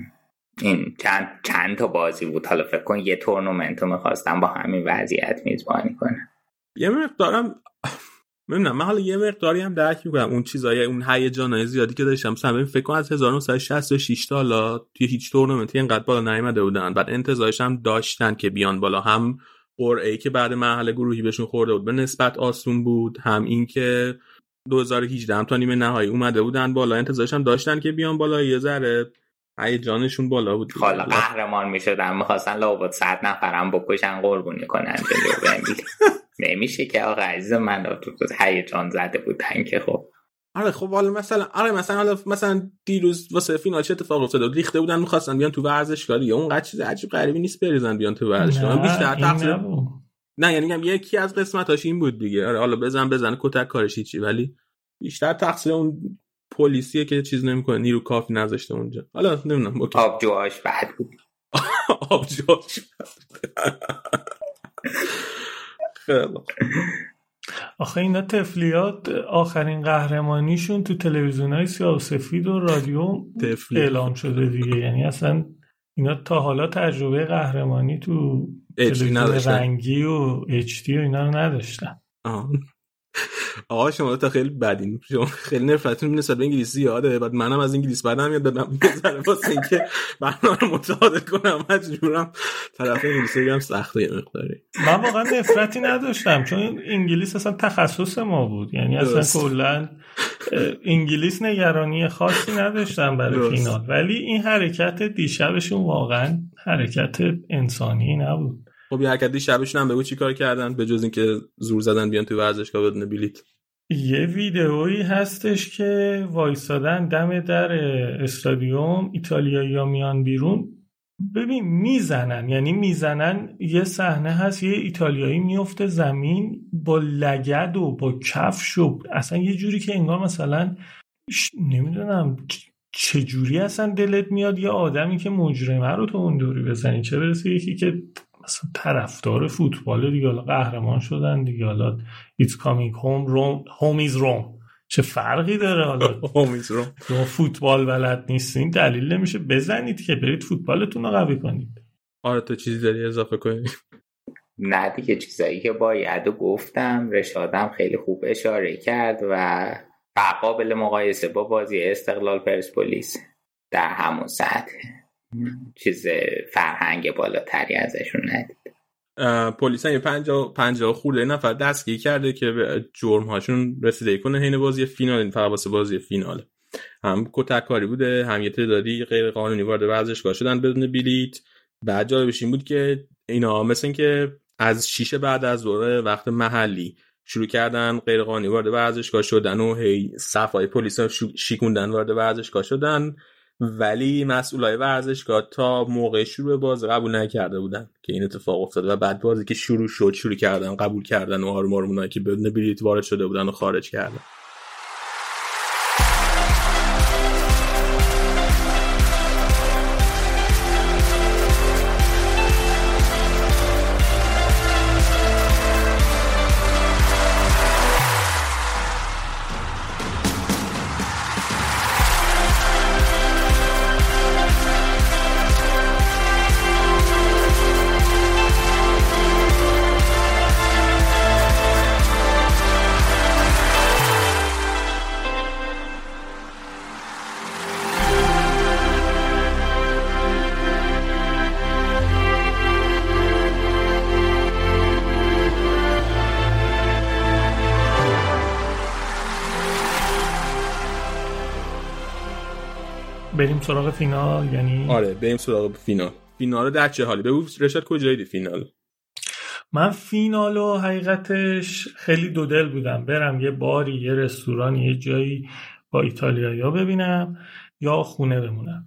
این چند چند تا بازی بود. حالا فکر کن یه تورنمنت رو می‌خواستم با همین وضعیت میزبانی کنه یه مقدارم می‌دونم من حالا یه مقداری هم درک می‌کنم. اون چیزای اون هیجانای زیادی که داشتم. مثلا فکر کنم از 1966 تا حالا توی هیچ تورنمنتی اینقدر بالا نیومده بودن. بعد انتظارش هم داشتن که بیان بالا. هم قرعه که بعد مرحله گروهی بهشون خورده بود به نسبت آسون بود. هم اینکه 2018 هم تا نیمه نهایی اومده بودن بالا. انتظارش هم داشتن که بیان بالا یه ذره. جانشون بالا بود حالا قهرمان می‌شدن می‌خواستن لابد صد نفرم بکشن قربونی کنن نمیشه که آقا عزیز من تو هیجان زده بودن که خب. آره خب حالا مثلا آره مثلا حالا مثلا دیروز واسه فینال چه اتفاق افتاده بود؟ ریخته بودن می‌خواستن بیان تو ورزشگاه دیگه اون چیز عجیب غریبی نیست بریزن بیان تو ورزشگاه. من بیشتر تقصیر نه یعنی میگم یکی از قسمتاش این بود دیگه. آره حالا بزن بزن کتک کارش چی ولی بیشتر تقصیر اون پلیسیه که چیز نمی‌کنه نیرو کافی نذاشته اونجا. حالا نمی‌دونم آب جواش بعد بود. آب جواش آخه اینا تفلیات آخرین قهرمانیشون تو تلویزیون های سیاه و سفید و رادیو اعلام شده دیگه. یعنی اصلا اینا تا حالا تجربه قهرمانی تو تلویزیون رنگی و اچ و اینا رو نداشتن. آقا شما تا خیلی بدین. شما خیلی نفرتتون نسبت به انگلیسی زیاده بعد منم از انگلیس بعدم یاد دادم بزنه واسه اینکه برنامه متعادل کنم. مجبورم طرف انگلیسی بگم سخته یه مقداری. من واقعا نفرتی نداشتم. چون انگلیس اصلا تخصص ما بود. یعنی اصلا کلا انگلیس نگرانی خاصی نداشتم برای فینال. ولی این حرکت دیشبشون واقعا حرکت انسانی نبود. خب یه حرکت شبشون هم بگو چیکار کردن؟ به جز اینکه زور زدن بیان تو ورزشگاه بدون بلیت. یه ویدئویی هستش که وایسادن دم در استادیوم ایتالیایی ها میان بیرون. ببین می‌زنن یعنی می‌زنن یه صحنه هست یه ایتالیایی میفته زمین با لگد و با کفش و اصلا یه جوری که انگار مثلا نمی‌دونم چجوری اصلا دلت میاد یه آدمی که مجرمه رو تو اون دوری بزنی؟ چه برسه یکی که مثلا طرفدار فوتبال دیگه. حالا قهرمان شدن دیگه. حالا it's coming home Rome, home is Rome. چه فرقی داره حالا؟ Home is Rome. فوتبال بلد نیستین دلیل نمیشه. بزنید که برید فوتبالتون رو قوی کنید. آره تو چیزی داری اضافه کنی؟ نه دیگه. چیزایی که باید و گفتم. رشادم خیلی خوب اشاره کرد و قابل مقایسه با بازی استقلال پرسپولیس در همون سطح. چیز فرهنگ بالاتری ازشون ندید. پلیس هم یه پنجا, خورده نفر دستگیر کرده که به جرم هاشون رسیده کنه حین بازی فینال این فقط بازی فینال. هم کتک کاری بوده هم یه تعدادی غیر قانونی وارد ورزشگاه شدن بدون بلیت. بعد جالبش این بود که اینا مثل این که از شیشه بعد از دوره وقت محلی شروع کردن غیر قانونی وارد ورزشگاه شدن و هی صفای پلیس شیکوندن وارد ورزشگاه شدن. ولی مسئولای ورزشگاه تا موقع شروع بازی قبول نکرده بودن که این اتفاق افتاده و بعد بازی که شروع شد شروع کردن قبول کردن و آروم که بدون بلیت وارد شده بودن و خارج کردن. فینال یعنی آره بریم سراغ فینال. فینال در چه حالی؟ بگو رشاد کجایی فینال؟ من فینال و حقیقتش خیلی دو دل بودم. برم یه باری یه رستوران یه جایی با ایتالیایی ببینم یا خونه بمونم.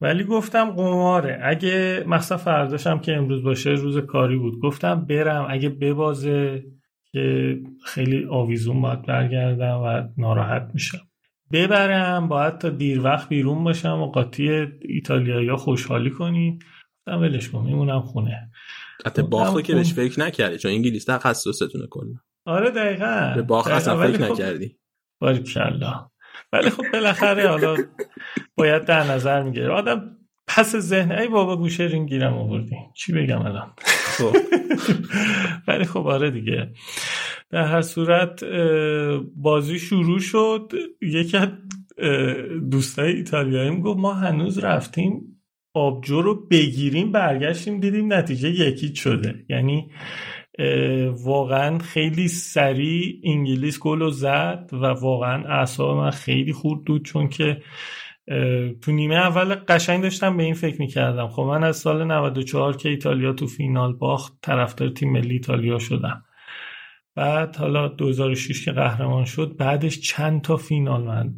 ولی گفتم قماره. اگه مثلا فرداشم که امروز باشه روز کاری بود. گفتم برم. اگه ببازه که خیلی آویزون باید برگردم و ناراحت میشم. ببرم باید تا دیر وقت بیرون باشم و قاطی ایتالیایی خوشحالی کنیم ولش کن میمونم خونه. حتی باخت که بهش فکر نکردی چون انگلیس تخصصتونه کلا. آره دقیقا. به باخت اصلا فکر خب... نکردی. باریکلا ولی خب بالاخره حالا باید در نظر می‌گیره آدم پس ذهن ای بابا گوشه رین گیرم آوردی. چی بگم الان؟ خب. ولی خب آره دیگه. در هر صورت بازی شروع شد. یکی از دوستای ایتالیایی گفت ما هنوز رفتیم آبجو رو بگیریم برگشتیم دیدیم نتیجه یکی شده. یعنی واقعا خیلی سریع انگلیس گل رو زد و واقعا اعصاب من خیلی خورد بود چون که تو نیمه اول قشنگ داشتم به این فکر می‌کردم. خب من از سال 94 که ایتالیا تو فینال باخت طرفدار تیم ملی ایتالیا شدم. بعد حالا 2006 که قهرمان شد بعدش چند تا فینال من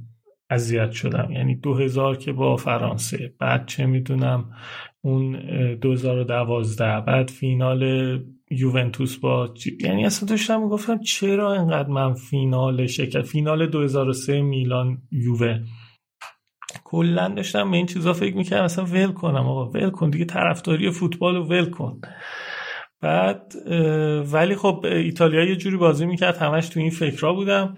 اذیت شدم. یعنی 2000 که با فرانسه بعد چه می‌دونم اون 2012 بعد فینال یوونتوس با یعنی اصلا داشتم می‌گفتم چرا اینقدر من فینال شکل فینال 2003 میلان یووه. کلا داشتم به این چیزا فکر می‌کردم اصلا ول کنم آقا ول کن دیگه طرفداری فوتبال رو ول کن. بعد ولی خب ایتالیا یه جوری بازی می‌کرد همش تو این فکرها بودم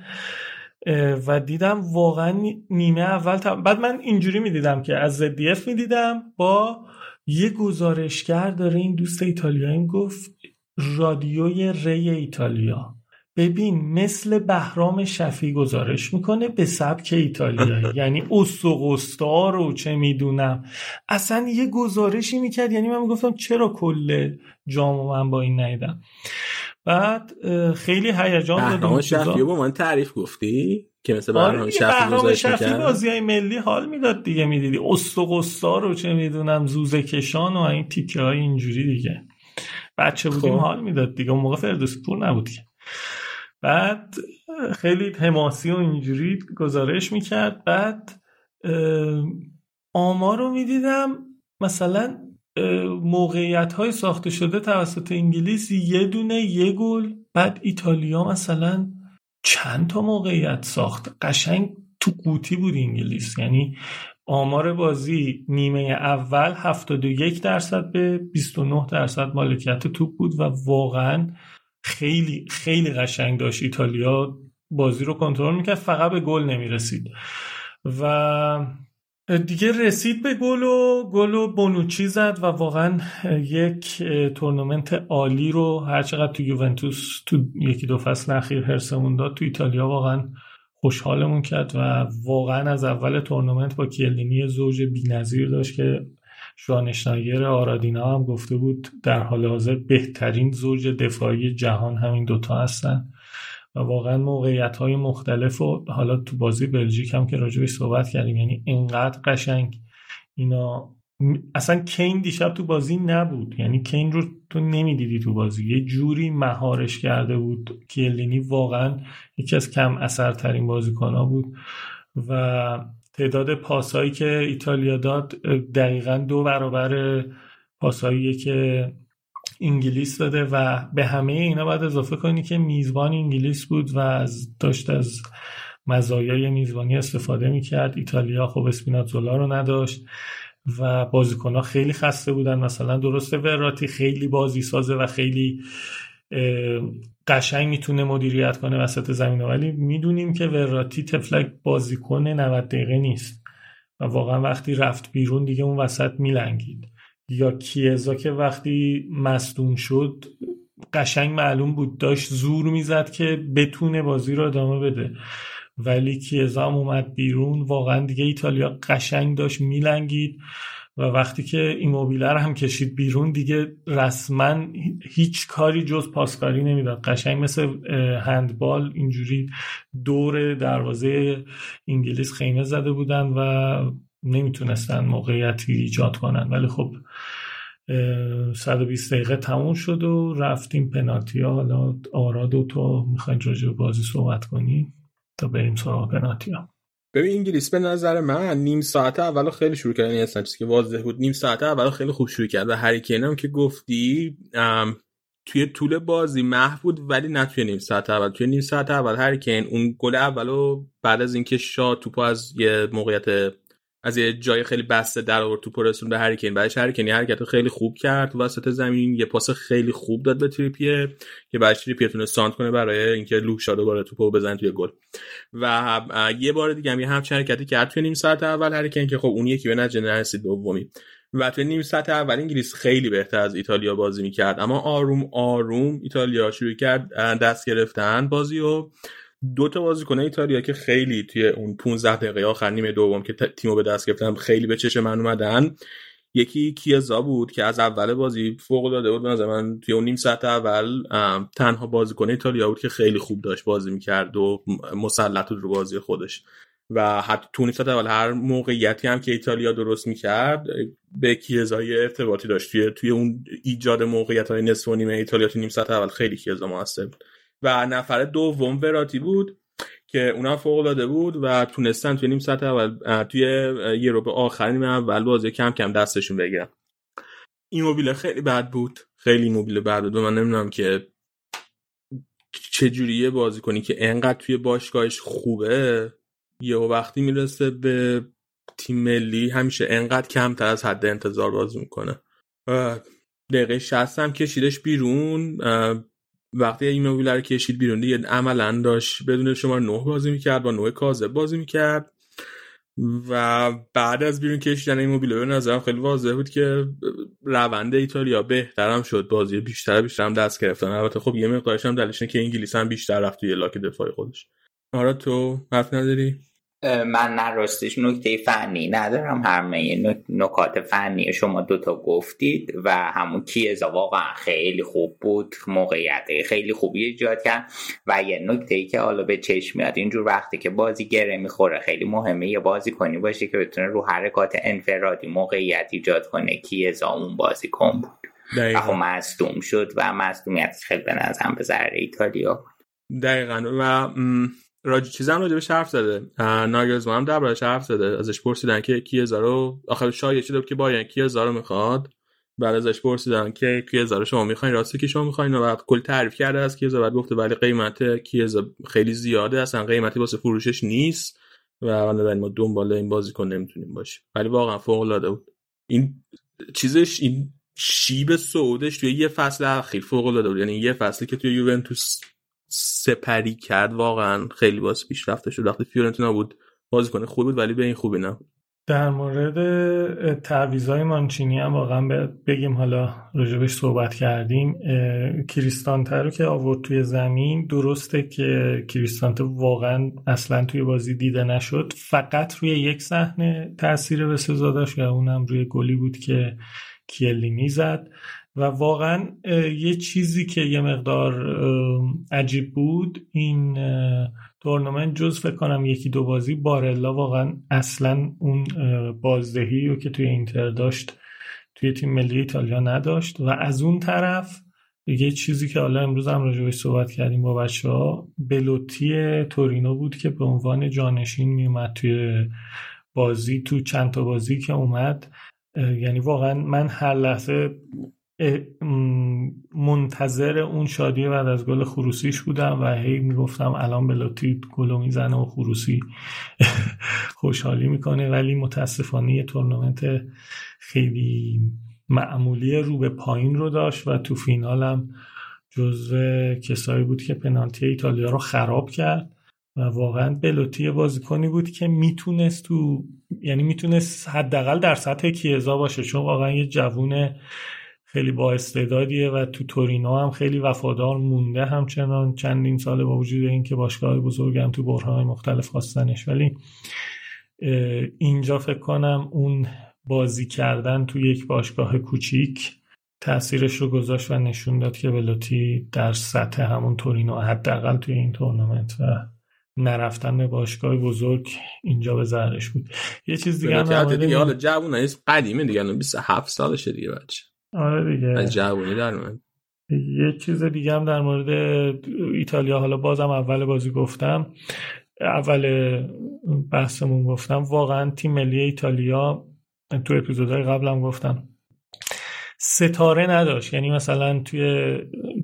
و دیدم واقعا نیمه اول بعد من اینجوری می‌دیدم که از ZDF می‌دیدم با یه گزارشگر داره این دوست ایتالیایی گفت رادیوی ری ایتالیا. ببین مثل بهرام شفی گزارش می‌کنه به سبک ایتالیایی. یعنی استو رو چه می‌دونم. اصلا یه گزارشی می‌کرد یعنی من می‌گفتم چرا کل جامو من با این نیدم بعد خیلی هیجان دادم. بهرام شفی با من تعریف گفتی؟ که مثل آره بهرام شفی شفی بازی های ملی حال می‌داد دیگه می‌دیدی. استو رو چه می‌دونم زوزه کشان و این تیکه های اینجوری دیگه. بچه بودیم خب. حال می‌داد دیگه. اون موقع فردوسی پور نبودی بعد خیلی حماسی و اینجوری گزارش می‌کرد. بعد آمار رو می‌دیدم مثلا موقعیت های ساخته شده توسط انگلیس یه دونه یه گل. بعد ایتالیا مثلا چند تا موقعیت ساخت. قشنگ تو قوطی بود انگلیس. یعنی آمار بازی نیمه اول 71 درصد به 29 درصد مالکیت توپ بود و واقعا خیلی خیلی قشنگ داشت ایتالیا. بازی رو کنترل می‌کرد فقط به گل نمی‌رسید. و دیگه رسید به گل و گل و بونوچی زد و واقعا یک تورنمنت عالی رو هرچقدر تو یوونتوس تو یکی دو فصل اخیر هرسمون داد تو ایتالیا واقعا خوشحالمون کرد و واقعا از اول تورنمنت با کیلینی زوج بینظیر داشت که شوانشنایر آرادینا هم گفته بود در حال حاضر بهترین زوج دفاعی جهان همین دوتا هستن. و واقعا موقعیت های مختلف و حالا تو بازی بلژیک هم که راجبش صحبت کردیم یعنی اینقدر قشنگ اینا اصلا کین دیشب تو بازی نبود. یعنی کین رو تو نمی‌دیدی تو بازی. یه جوری مهارش کرده بود کیلینی واقعا یکی از کم اثرترین بازیکن ها بود. و تعداد پاسایی که ایتالیا داد دقیقا دو برابر پاسایی که انگلیس داده و به همه اینا باید اضافه کنی که میزبان انگلیس بود و از داشت از مزایای میزبانی استفاده می‌کرد. ایتالیا خب اسپیناتزولا رو نداشت و بازیکنها خیلی خسته بودن. مثلا درسته وراتی خیلی بازی سازه و خیلی قشنگ می‌تونه مدیریت کنه وسط زمین ولی می‌دونیم که وراتی تفلک بازیکن 90 دقیقه نیست. و واقعا وقتی رفت بیرون دیگه اون وسط میلنگید. یا کیزا که وقتی مصدوم شد قشنگ معلوم بود داشت زور می‌زد که بتونه بازی رو ادامه بده. ولی کیزا هم اومد بیرون واقعا دیگه ایتالیا قشنگ داشت میلنگید. و وقتی که ایموبیله رو هم کشید بیرون دیگه رسما هیچ کاری جز پاسکاری نمی‌داد. قشنگ مثل هندبال اینجوری دور دروازه انگلیس خیمه زده بودن و نمی‌تونستن موقعیتی ایجاد کنن. ولی خب 120 دقیقه تموم شد و رفتیم پنالتی ها. حالا آراد و تو می‌خواین راجع بازی صحبت کنیم تا بریم سراغ پنالتی ها. ببین انگلیس به نظر من نیم ساعت اول خیلی شروع کرد. یعنی اصلا چیزی که واضح بود نیم ساعت اول خیلی خوب شروع کرد و هریکین هم که گفتی توی طول بازی محو بود ولی نه توی نیم ساعت اول. توی نیم ساعت اول هریکین اون گل اولو بعد از اینکه شا توپو از یه موقعیت از یه جای خیلی بسته در آورد تو رسون به هریکین. بعدش هریکین حرکت خیلی خوب کرد تو وسط زمین. یه پاس خیلی خوب داد به تریپیه که بعدش تریپیه تونه سانت کنه برای اینکه لوشا دوباره توپو بزنه توی گل. و یه بار دیگه هم یه همچین حرکتی کرد توی نیم ساعت اول هریکین که خب اون یکی به نتیجه نرسید دومی. و توی نیم ساعت اول انگلیس خیلی بهتر از ایتالیا بازی می‌کرد. اما آروم آروم ایتالیا شروع کرد دست گرفتن بازی و دو تا بازیکن ایتالیا که خیلی توی اون 15 دقیقه آخر نیمه دوم که تیمو به دست گرفتن خیلی به چشم من اومدن. یکی کیزا بود که از اول بازی فوق العاده بود. از من توی اون نیم ساعت اول تنها بازیکن ایتالیا بود که خیلی خوب داشت بازی می‌کرد و مسلط رو بازی خودش. و حتی تو نیم اول هر موقعیتی هم که ایتالیا درست می‌کرد به کیزای ارتباطی داشت. توی, توی اون ایجاد موقعیت های نصف و ایتالیا تو نیم ساعت اول خیلی کیزا موثر بود. و نفر دوم وراتی بود که اونا فوق العاده بود و تونستن توی نیم ساعت اول توی یه رو به آخر نیمه اول بازی کم کم دستشون بگیرن. موبیل خیلی بد بود. خیلی موبیل بد بود. من نمی‌دونم که چجوریه بازی کنی که انقدر توی باشگاهش خوبه یه وقتی می‌رسه به تیم ملی همیشه انقدر کمتر از حد انتظار بازی می‌کنه. دقیقه 60 هم کشیدش بیرون. وقتی این رو کشید بیرون دیگه عملا داشت بدون شما نه بازی می‌کرد با نوع کاذب بازی می‌کرد و بعد از بیرون کشیدن این موبیل به نظرم خیلی واضح بود که روند ایتالیا بهترم شد بازی بیشتر بیشتر هم دست گرفتن. البته خب یه مقدارش هم دلیلش که انگلیس هم بیشتر رفت توی لاک دفاعی خودش. آره تو حرف نداری؟ من نه راستش نکته فنی ندارم همه نکات فنی شما دوتا گفتید و همون کیزا واقعا خیلی خوب بود موقعیت خیلی خوبی ایجاد کرد. و یه نکته ای که حالا به چشم میاد اینجور وقتی که بازی گره می‌خوره خیلی مهمه یه بازی کنی باشه که بتونه رو حرکات انفرادی موقعیت ایجاد کنه. کیزا اون بازی کن بود و خب مصدوم شد و مصدومیت خیلی به نظرم به ذره ایتالیا دقیقا. و راجی چیزم راجبش حرف زده. ناگلزمان هم دربارش حرف زده. ازش پرسیدن که کی رو آخر شایعه شده که باید کی رو می‌خواد. بعد ازش پرسیدن که کی رو شما می‌خواین راستی که شما می‌خواین بعد کل تعریف کرده از کی بعد گفته ولی قیمت کی خیلی زیاده اصلا قیمتی واسه فروشش نیست. و بنابراین ما دنبال این بازیکن نمی‌تونیم باشیم. ولی واقعا فوق العاده بود. این چیزش این شیب سعودش توی یه فصل اخیر فوق العاده بود. یعنی یه فصلی که توی یوونتوس سپری کرد. واقعا خیلی باز پیشرفته شد. وقتی فیورنتینا بود بازیکن خوب بود ولی به این خوبی نه. در مورد تعویضای مانچینی هم واقعا بگیم حالا راجبش صحبت کردیم. کریستانته رو که آورد توی زمین درسته که کریستانته واقعا اصلا توی بازی دیده نشد. فقط روی یک صحنه تاثیر به سزا داشت و اونم روی گلی بود که کیلینی زد. و واقعا یه چیزی که یه مقدار عجیب بود این تورنمنت جز فکر کنم یکی دو بازی بارلا واقعا اصلا اون بازدهی رو که توی اینتر داشت توی تیم ملی ایتالیا نداشت و از اون طرف یه چیزی که حالا امروز هم راجبش صحبت کردیم با بچه ها بلوتی تورینو بود که به عنوان جانشین میومد توی بازی تو چند تا بازی که اومد یعنی واقعا من هر لحظه منتظر اون شادی بعد از گل خروسیش بودم و هی می‌گفتم الان بلوتی گلو می‌زنه و خروسی خوشحالی می‌کنه. ولی متاسفانه یه تورنمنت خیلی معمولی رو به پایین رو داشت و تو فینالم جزو کسایی بود که پنالتی ایتالیا رو خراب کرد و واقعا بلوتی بازیکنی بود که می‌تونست تو یعنی می‌تونست حداقل در سطح کیزا باشه. چون واقعا یه جوون خیلی با استعدادیه و تو تورینو هم خیلی وفادار مونده همچنان. چندین سال با وجود اینکه باشگاه بزرگ هم تو برهای مختلف خواستنش. ولی اینجا فکر کنم اون بازی کردن تو یک باشگاه کوچیک تاثیرش رو گذاشت و نشون داد که بلوتی در سطح همون تورینو حداقل توی این تورنمنت و نرفتن به باشگاه بزرگ اینجا به ذرش بود. یه چیز دیگه هم دیگه حالا جوونه قدیمه دیگه 27 سالشه دیگه بچه. آره دیگه. از جوانی در من یه چیز دیگه هم در مورد ایتالیا حالا بازم اول بازی گفتم. اول بحثمون گفتم. واقعا تیم ملی ایتالیا تو اپیزودهای قبلم گفتم ستاره نداشت. یعنی مثلا توی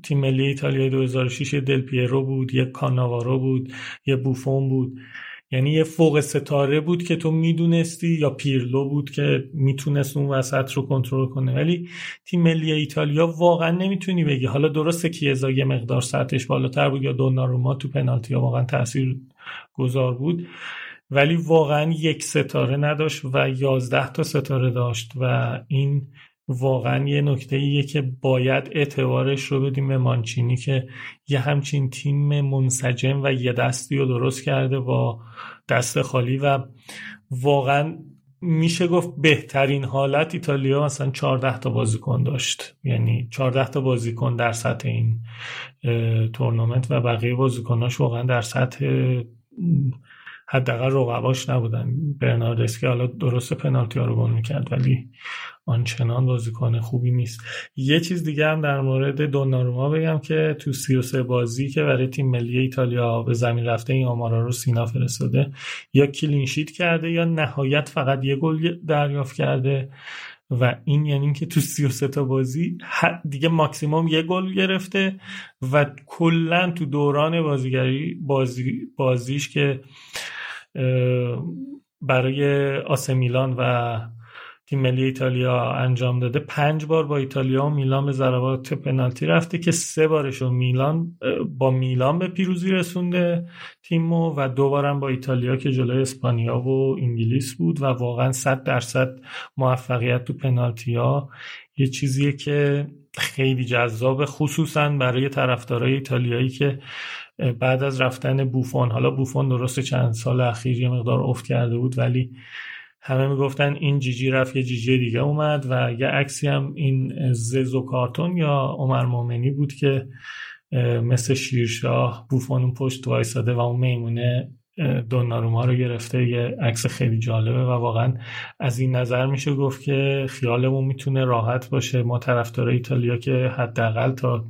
تیم ملی ایتالیا 2006 دل پیرو بود یه کاناوارو بود یه بوفون بود. یعنی یه فوق ستاره بود که تو می‌دونستی یا پیرلو بود که می‌تونست اون وسط رو کنترل کنه. ولی تیم ملی ایتالیا واقعا نمی‌تونی بگی. حالا درسته کیزا یه مقدار سطحش بالاتر بود یا دوناروما تو پنالتی ها واقعا تاثیر گذار بود. ولی واقعا یک ستاره نداشت و یازده تا ستاره داشت و این واقعا یه نکته ایه که باید اعتبارش رو بدیم به مانچینی که یه همچین تیم منسجم و یه دستی رو درست کرده با دست خالی و واقعا میشه گفت بهترین حالت ایتالیا مثلا 14 تا بازیکن داشت. یعنی 14 تا بازیکن در سطح این تورنمنت و بقیه بازیکناش واقعا در سطح حداقل رقباش نبودن. برناردسکی حالا درست پنالتی ها رو گل می‌کرد ولی آنچنان بازیکن خوبی نیست. یه چیز دیگه هم در مورد دوناروما بگم که تو 33 بازی که برای تیم ملی ایتالیا به زمین رفته این آمارا رو سینا فرستاده یا کلینشیت کرده یا نهایت فقط یه گل دریافت کرده و این یعنی که تو 33 تا بازی دیگه ماکسیموم یه گل گرفته و کلا تو دوران بازیگری بازی بازیش که برای آسه میلان و تیم ملی ایتالیا انجام داده. پنج بار با ایتالیا و میلان به ضربات پنالتی رفته که سه بارش میلان با میلان به پیروزی رسونده تیمو و دو بارم با ایتالیا که جلوی اسپانیا و انگلیس بود و واقعا صد درصد موفقیت تو پنالتی ها یه چیزیه که خیلی جذاب خصوصا برای طرفدارای ایتالیایی که بعد از رفتن بوفون حالا بوفون درست چند سال اخیر یه مقدار افت کرده بود ولی همه می‌گفتن این جیجی رفت یه جیجی دیگه اومد و یه عکسی هم این ززو کارتون یا عمر مومنی بود که مثل شیرشاه بوفون اون پشت وایساده و اون میمونه دوناروما رو گرفته. یه عکس خیلی جالبه و واقعا از این نظر میشه گفت که خیالمون می‌تونه راحت باشه. ما طرفدار ایتالیا که حداقل تا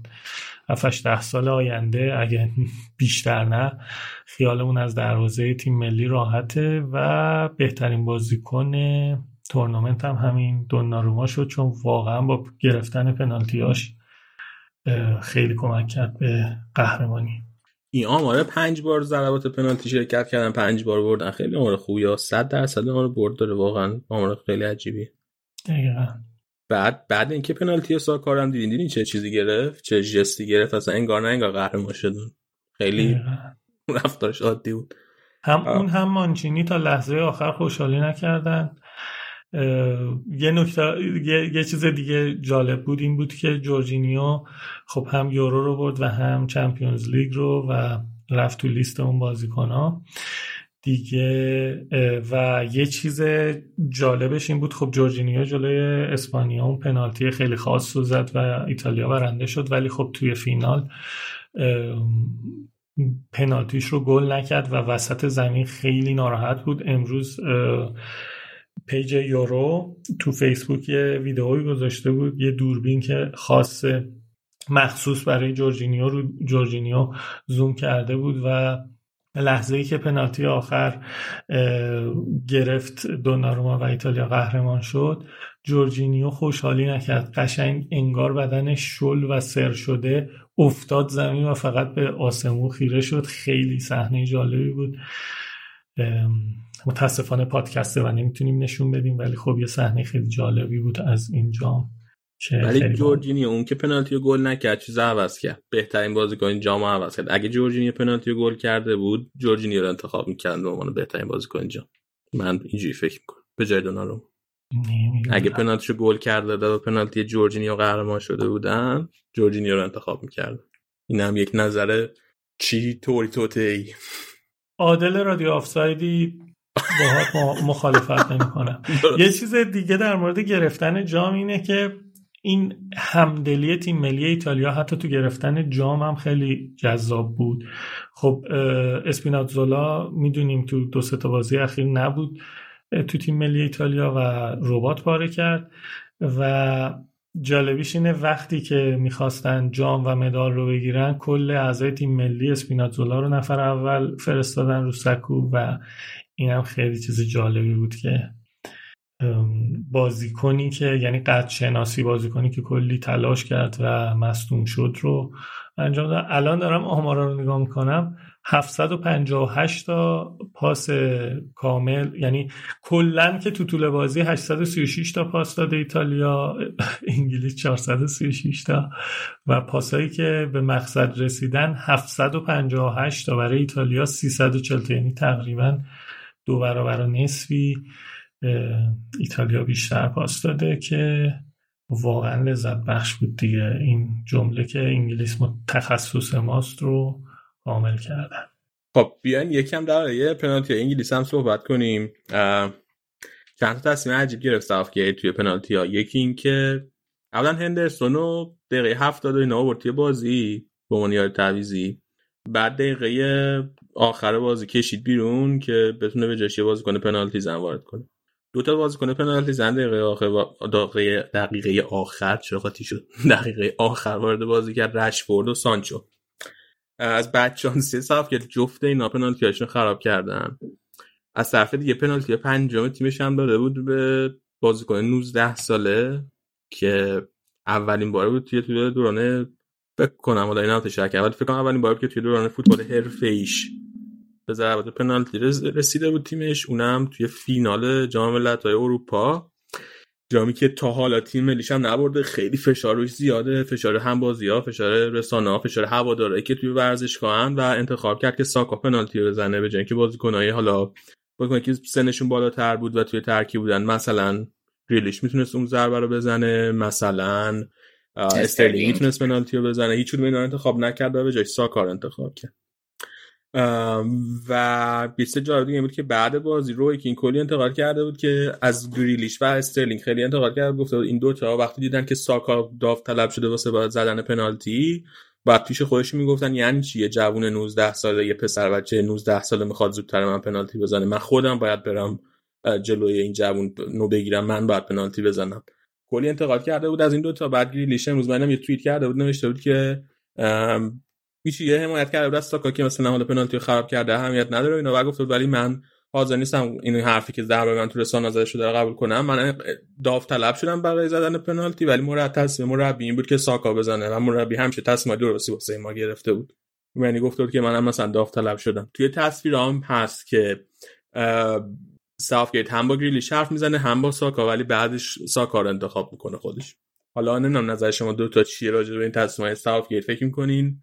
7 ده سال آینده اگه بیشتر نه خیالمون از دروازه تیم ملی راحته و بهترین بازیکن تورنمنت هم همین دوناروما شد چون واقعا با گرفتن پنالتیاش خیلی کمک کرد به قهرمانی. این آماره پنج بار ضربات پنالتی شرکت کردن پنج بار بردن. خیلی آمار خوبی ها. صد درصد آمار برد داره واقعا آمار خیلی عجیبی دقیقا. بعد بعد اینکه پنالتی ساکارم دیدین دیدین چه چیزی گرفت؟ چه جستی گرفت؟ اصلا انگار نه انگار قهرمان شدن خیلی رفتارش عادی بود. هم اون هم مانچینی تا لحظه آخر خوشحالی نکردن. یه نکته یه،, یه چیز دیگه جالب بود این بود که جورجینیو خب هم یورو رو برد و هم چمپیونز لیگ رو و رفت تو لیست اون بازیکن ها دیگه و یه چیز جالبش این بود خب جورجینیو جلوی اسپانیا اون پنالتی خیلی خاص رو زد و ایتالیا برنده شد ولی خب توی فینال پنالتیش رو گل نکرد و وسط زمین خیلی ناراحت بود. امروز page یورو تو فیسبوک یه ویدئویی گذاشته بود یه دوربین که خاص مخصوص برای جورجینیو رو جورجینیو زوم کرده بود و لحظه ای که پنالتی آخر گرفت دوناروما و ایتالیا قهرمان شد. جورجینیو خوشحالی نکرد. قشنگ انگار بدن شل و سر شده افتاد زمین و فقط به آسمون خیره شد. خیلی صحنه جالبی بود. متاسفانه پادکسته و نمی‌تونیم نشون بدیم ولی خب یه صحنه خیلی جالبی بود از اینجا ولی جورجینی اون که پنالتی گل نکرد چیز عوض کرد. بهترین بازیکن جام عوض کرد. اگه جورجینی پنالتی گل کرده بود جورجینی رو انتخاب می‌کردن به عنوان بهترین بازیکن جام. من اینجوری فکر می‌کنم. به جای دونارو اگه پنالتیشو گل کرده و پنالتی جورجینیو قهرمان شده بودن جورجینیو رو انتخاب می‌کردن. این هم یک نظر چی توری توته ای عادل رادیو آفسایدی باهات مخالفت نمی‌کنم. یه چیز دیگه در مورد گرفتن جام اینه که این همدلی تیم ملی ایتالیا حتی تو گرفتن جام هم خیلی جذاب بود. خب اسپیناتزولا می‌دونیم تو دو تا بازی اخیر نبود تو تیم ملی ایتالیا و ربات پاره کرد و جالبیش اینه وقتی که می‌خواستن جام و مدال رو بگیرن کل اعضای تیم ملی اسپیناتزولا رو نفر اول فرستادن رو سکو و این هم خیلی چیز جالبی بود که بازیکنی که یعنی قد شناسی بازیکنی که کلی تلاش کرد و مصدوم شد رو انجام داد. الان دارم آمارا رو نگاه می‌کنم. 758 تا پاس کامل یعنی کلا که تو طول بازی 836 تا پاس داده ایتالیا انگلیس 436 تا. و پاسایی که به مقصد رسیدن 758 تا. برای ایتالیا 340 تا یعنی تقریبا دو برابر و نصفی. ایتالیا بیشتر پاس داده که واقعا لذت بخش بود دیگه. این جمله که انگلیس تخصص ماست رو کامل کردن. خب بیاین یکم در یه پنالتی انگلیس هم صحبت کنیم. چند تا تصمیم عجیب گرفت ساوتگیت توی پنالتی ها. یکی این که اولا هندرسون رو دقیقه هفتاد و اینا آورد بازی به عنوان یار تعویزی بعد دقیقه آخر بازی کشید بیرون که بتونه به جاش بازی کنه پنالتی زن وارد کنه. دو تا بازیکن پنالتی زن دقیقه آخر دقیقه دقیقه آخر چرا قاطی شد؟ دقیقه آخر وارد بازی کرد رشفورد و سانچو. از بعد شانسی صاف که جفت اینا پنالتیاشون خراب کردن. از طرف دیگه پنالتی پنجم تیمش هم داده بود به بازیکن 19 ساله که اولین بار بود توی توی دوران فکر کنم حالا اینا تشکر اول فکر کنم اولین بار بود که توی دوران فوتبال حرفه‌ایش به ضربات پنالتی رسیده بود تیمش. اونم توی فینال جام ملت‌های اروپا. جامی که تا حالا تیم ملیش هم نبرده. خیلی فشار روش زیاده. فشار هم بازی ها فشار رسانه ها فشار هواداره که توی ورزشگاهن و انتخاب کرد که ساکا پنالتی بزنه به جای اینکه بازیکنای حالا بازیکن که سنشون بالاتر بود و توی ترکیب بودن مثلا گریلیش می‌تونست اون ضربه رو بزنه. مثلا استرلینگ می‌تونست پنالتی رو بزنه. هیچ اینا انتخاب نکرد و به جاش ساکا رو انتخاب کرد. و بحث جالب دیگه بود که بعد بازی روی کین کلی انتقاد کرده بود که از گریلیش و استرلینگ خیلی انتقاد کرده گفته بود این دوتا وقتی دیدن که ساکا داوطلب شده واسه زدن پنالتی بعد پیش خودش می‌گفتن یعنی چیه جوون 19 ساله یه پسر بچه 19 ساله می‌خواد زودتر از من پنالتی بزنه. من خودم باید برم جلوی این جوون نو بگیرم من باید پنالتی بزنم. کلی انتقاد کرده بود از این دوتا بعد گریلیش امروز منم یه توییت کرده بود نوشته بود که هیچ یه حمایت کرده بود ساکا که مثلا حالا پنالتی خراب کرده اهمیت نداره اینا. و گفت ولی من حاضر نیستم این حرفی که در من تو رسانه زده شده قبول کنم. من داوطلب شدم برای زدن پنالتی ولی مرد تصمیم مربی این بود که ساکا بزنه و مربی همیشه تصمیم درستی واسه ما گرفته بود. یعنی گفت بود که منم مثلا داوطلب شدم. توی تصویرام هست که ساوتگیت هم با گریلیش حرف می‌زنه هم با ساکا ولی بعدش ساکا رو انتخاب می‌کنه خودش. حالا نمی‌دونم نظر شما دو تا چیه راجع به این تصمیم ساوتگیت فکر می‌کنین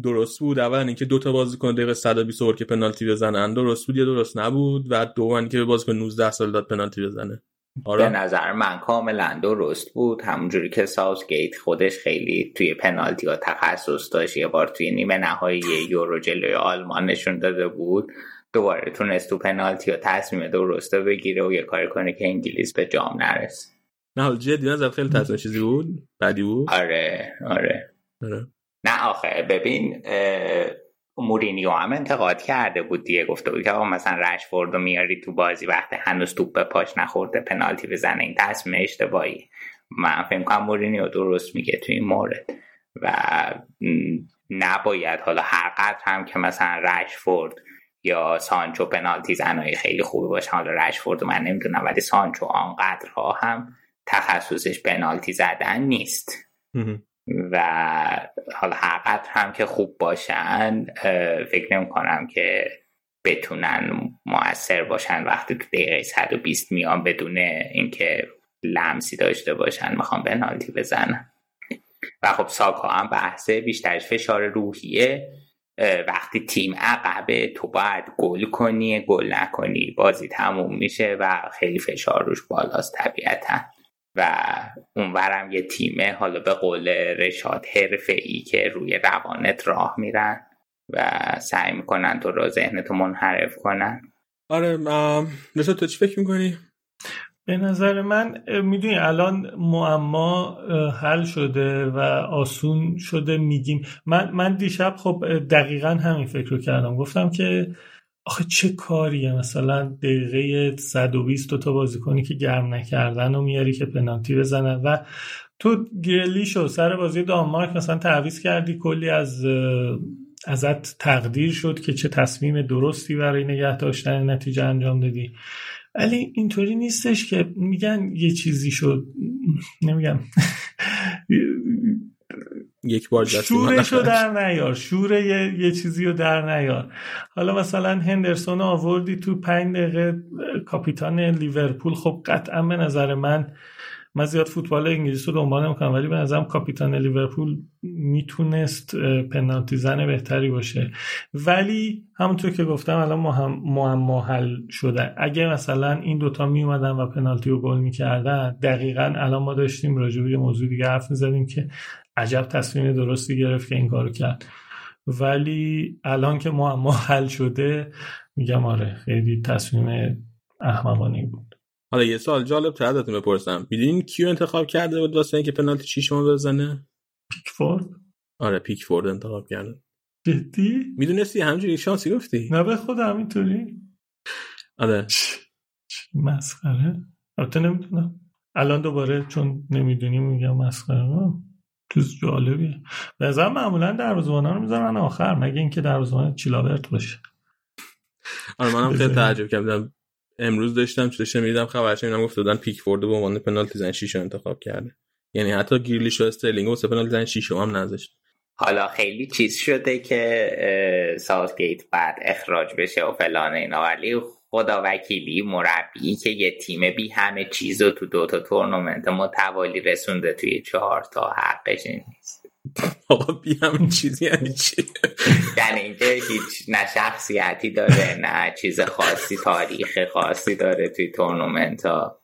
درست بود. اولا اینکه دو تا بازیکن دقیقه 120 آوورد که پنالتی بزنن درست بود یا درست نبود؟ و دوم که بازیکن 19 سال داد پنالتی بزنه. آره. به نظر من کاملا درست بود. همونجوری که ساوتگیت خودش خیلی توی پنالتی ها تخصص داشت یه بار توی نیمه نهایی یورو جلوی آلمان نشون داده بود. دوباره تونست تو پنالتی ها تصمیم درسته بگیره و یه کار کنه که انگلیس به جام نرسه. نه حال جدی نظر خیلی تصمیم چیزی بود؟ بعدی بود؟ آره آره, آره. نه آخه ببین مورینیو هم انتقاد کرده بود دیگه. گفته بود که مثلا رشفورد رو میاری تو بازی وقتی هنوز توپ به پاش نخورده پنالتی بزنه. این تصمیم اشتباهی. من فکر کنم مورینیو درست میگه تو این مورد. و نباید حالا هر قدر هم که مثلا رشفورد یا سانچو پنالتی زنهای خیلی خوبی باشه. حالا رشفورد من نمی‌دونم ولی سانچو آنقدرها هم تخصصش پنالتی زدن نیست. و حالا هر هم که خوب باشن فکر نمی کنم که بتونن موثر باشن وقتی تو دقیقه 120 میان بدون اینکه لمسی داشته باشن. می‌خوام پنالتی بزنن و خب ساکا هم بحثه بیشترش فشار روحیه. وقتی تیم عقبه تو باید گل کنی گل نکنی. بازی تموم میشه و خیلی فشار روش بالاست طبیعتا. و اونورم یه تیمه حالا به قول رشاد حرفه ای که روی روانت راه میرن و سعی می‌کنن تو رو ذهنتو منحرف کنن. آره رشاد تو چی فکر می‌کنی؟ به نظر من می‌دونی الان معما حل شده و آسون شده میگیم. من, من دیشب خب دقیقا همین فکر رو کردم. گفتم که آخه چه کاریه؟ مثلا دقیقه 120 تا بازیکنی که گرم نکردن و میاری که پنالتی بزنن و تو گریلیش و سر بازی دانمارک مثلا تعویض کردی کلی از ازت تقدیر شد که چه تصمیم درستی برای نگه داشتن نتیجه انجام دادی. ولی اینطوری نیستش که میگن یه چیزی شد نمیگم. یک بار شورشو در نیار شور یه, یه چیزی رو در نیار. حالا مثلا هندرسون آوردی تو پنج دقیقه کاپیتان لیورپول. خب قطعا به نظر من من زیاد فوتبال انگلیس رو دنبال نمی‌کنم ولی به نظرم کاپیتان لیورپول می‌تونست پنالتی زن بهتری باشه. ولی همونطور که گفتم الان معما حل شده. اگه مثلا این دوتا می اومدن و پنالتی رو گل می‌کردن دقیقا الان ما داشتیم راجع به موضوع دیگه حرف می‌زدیم که عجب تصمیم درستی گرفت که این کارو کرد. ولی الان که معما حل شده میگم آره خیلی تصمیم احمقانه بود. حالا یه سال جالب تر ازتون بپرسم. می‌دونین کیو انتخاب کرده بود واسه اینکه پنالتی شیشم بزنه؟ پیکفورد. آره پیکفورد انتخاب کرده. جدی؟ می‌دونستی؟ همینجوری شانسی گفتی؟ نه به خود همینطوری؟ آره. مسخره. البته نمی‌دونم. الان دوباره چون نمی‌دونیم میگم مسخره. چیز جالبیه. به معمولا دروازه‌بانا رو می‌ذارن آخر مگه اینکه دروازه‌بان چیلاورت باشه. آره منم خیلی تعجب کردم. امروز داشتم داشتم می‌دیدم خبرش اینا گفته بودن پیک فورد به عنوان پنالتی زن شیشو انتخاب کرده. یعنی حتی گریلیش و استرلینگ واسه پنالتی زن شیشو هم نذاشت. حالا خیلی چیز شده که گیت بعد اخراج بشه و فلان اینا ولی خدا وکیلی مربی که یه تیم بی همه چیز رو تو دوتا تورنمنت متوالی رسونده توی چهار تا حقش نیست. آقا بی همه چیزی یعنی چی؟ یعنی اینکه هیچ نه شخصیتی داره نه چیز خاصی تاریخ خاصی داره توی تورنمنت ها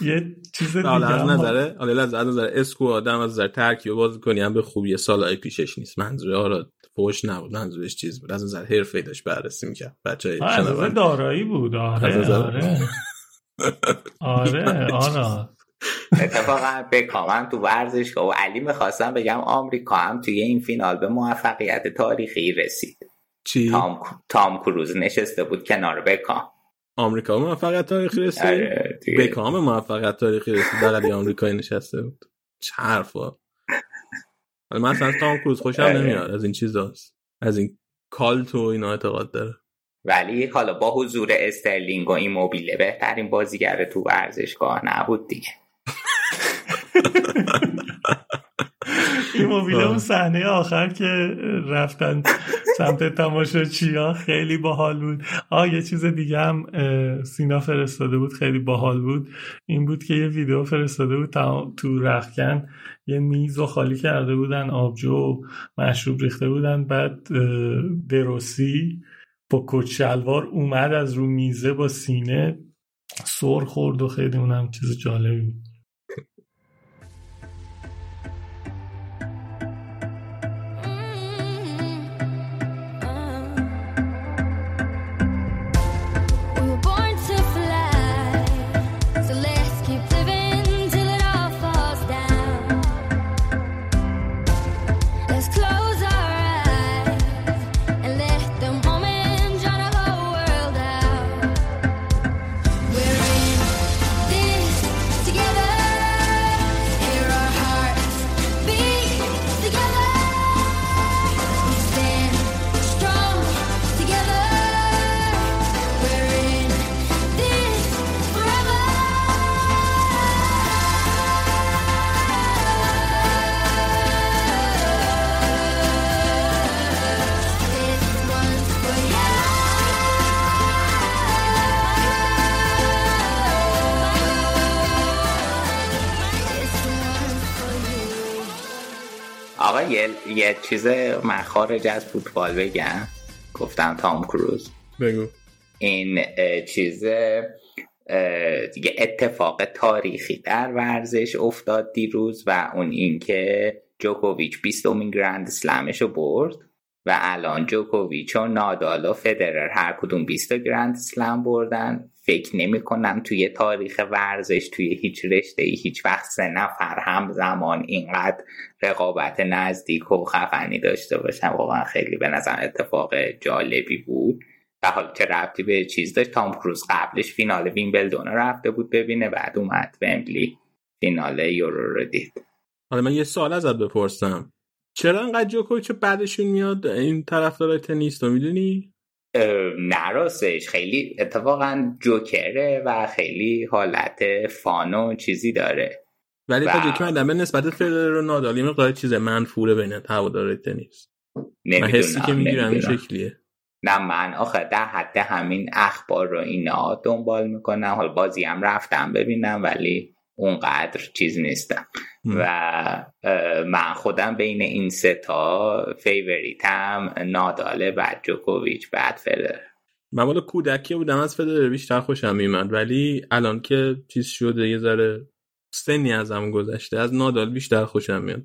یه چیز دیگه از نظره حالا از نظر اسکو آدم از نظر ترکیب باز کنی هم به خوبی. سال پیشش نیست. منظوره آره فوش نبود. منظورش چیز بود. از نظر حرفه داشت بررسی می‌کرد. بچه از نظر دارایی بود. آره آره. آره آره اتفاقا بکامم تو ورزشگاه و علی می‌خواستم بگم آمریکا هم توی این فینال به موفقیت تاریخی رسید. چی؟ تام, تام کروز نشسته بود کنار بکام. آمریکا موفقیت تاریخی رسید؟ آره بکام موفقیت تاریخی رسید بغلی آمریکایی نشسته بود. چه حرفا. من اصلا تام کروز خوشم آره. نمیاد. از این چیزاست. از این کالت و اینا اعتقاد داره. ولی حالا با حضور استرلینگ و این موبیله بهترین بازیگر تو ورزشگاه نبود دیگه. این موبیل اون صحنه آخر که رفتن سمت تماشاچی خیلی باحال بود. آه یه چیز دیگه هم سینا فرستاده بود خیلی باحال بود. این بود که یه ویدیو فرستاده بود تو رخکن یه میز و خالی کرده بودن آبجو و مشروب ریخته بودن. بعد دروسی با کچ شلوار اومد از رو میزه با سینه سر خورد و خیلی اونم چیز جالبی بود. یه چیز من خارج از فوتبال بگم. گفتم تام کروز. بگو. این چیز دیگه اتفاق تاریخی در ورزش افتاد دیروز و اون اینکه جوکوویچ 20 امین گرند اسلمش رو برد. و الان جوکوویچ و نادال و فدرر هر کدوم 20 گرند اسلم بردن. فکر نمی کنم توی تاریخ ورزش توی هیچ رشته ای هیچ وقت سه نفر هم زمان اینقدر رقابت نزدیک و خفنی داشته باشن. واقعا خیلی به نظر اتفاق جالبی بود. و حال چه ربطی به چیز داشت؟ تام کروز قبلش فینال ویمبلدون رفته بود ببینه بعد اومد ومبلی فینال یورو رو دید. حالا من یه سوال ازت بپرسم. چرا انقدر جوکوویچ بعدشون میاد؟ این طرفدار تنیس تو می‌دونی؟ نراستش خیلی اتفاقا جوکره و خیلی حالت فانو چیزی داره. ولی تا من به نسبت فدرر و نادال یه مقدار چیز منفوره بین هوادار تنیس. من حسی که می‌گیرم این شکلیه. نه من آخه در حد همین اخبار رو اینا دنبال می‌کنم. حال بازی هم رفتم ببینم ولی اونقدر چیز نیستم. و من خودم بین این سه تا فیوریتم ناداله بعد جوکوویچ بعد فدر من مال کودکی بودم از فدر بیشتر خوشم میمد ولی الان که چیز شده یه ذره سنی ازم گذشته از نادال بیشتر خوشم میاد.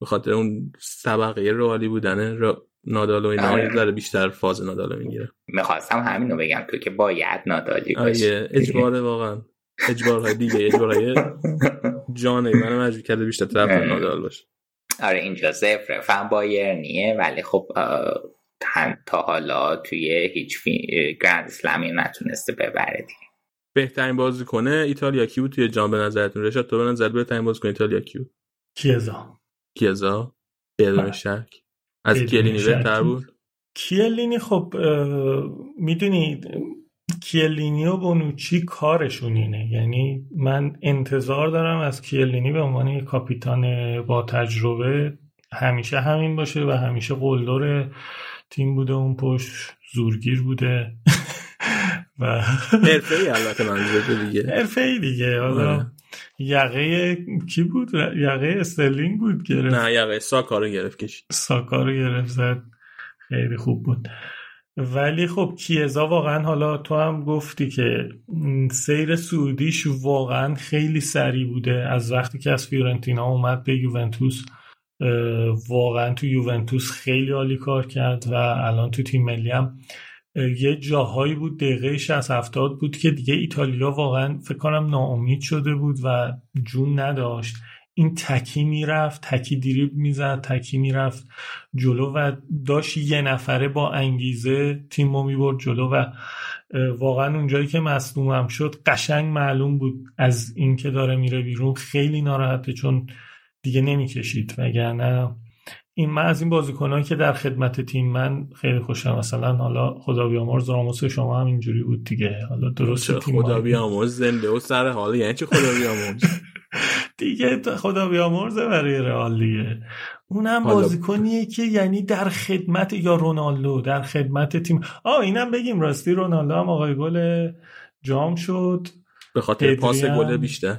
به خاطر اون طبقه روالی بودنه را نادال و اینا آره. ذره بیشتر فاز نادال می‌گیره. می‌خواستم همین رو بگم تو که باید نادالی باشی. اجباره واقعا. اجبارهای دیگه اجبارهای جانه. من مجبور کرده بیشتر طرف نادال باشه. آره اینجا زفر فهم بایرنیه ولی خب تا حالا توی هیچ گرند اسلمی نتونسته ببره دیگه. بهترین بازی کنه ایتالیا کی بود توی جام به نظرتون؟ رشاد تو به نظر بهترین بازی کنه ایتالیا کی بود؟ کیزا. کیزا. بدون بله. شک. از کیلینی بهتر بود؟ کیلینی خب می‌دونید کیلینی و بونوچی کارشون اینه. یعنی من انتظار دارم از کیلینی به عنوان یک کاپیتان با تجربه همیشه همین باشه و همیشه قلدر تیم بوده اون پشت زورگیر بوده. و حرفه ای البته منظور دیگه. حرفه ای دیگه. حالا آره. یقه کی بود؟ یقه استرلینگ بود گرفت. نه یقه ساکا رو گرفت کشید. ساکا رو گرفت زد. خیلی خوب بود. ولی خب کیزا واقعا حالا تو هم گفتی که سیر صعودیش واقعا خیلی سریع بوده. از وقتی که از فیورنتینا اومد به یوونتوس واقعا تو یوونتوس خیلی عالی کار کرد و الان تو تیم ملی هم یه جاهایی بود دقیقه 60 70 بود که دیگه ایتالیا واقعا فکر کنم ناامید شده بود و جون نداشت. این تکی می‌رفت تکی دریب می‌زد تکی می‌رفت جلو و داشت یه نفره با انگیزه تیم رو می‌برد جلو و واقعا اونجایی که مصدومم شد قشنگ معلوم بود از اینکه داره میره بیرون خیلی ناراحته چون دیگه نمی‌کشید وگرنه. این من از این بازیکنایی که در خدمت تیم من خیلی خوشم مثلا حالا خدا بیامرز راموس شما هم اینجوری بود دیگه. حالا درست خدا بیامرز زنده و سر حال. یعنی چه خدا بیامرز دیگه خدا بیامرزه برای رئال دیگه. اونم بازیکنیه که یعنی در خدمت یا رونالدو در خدمت تیم. آ اینم بگیم راستی رونالدو هم آقای گل جام شد. به خاطر پاس گل بیشتر.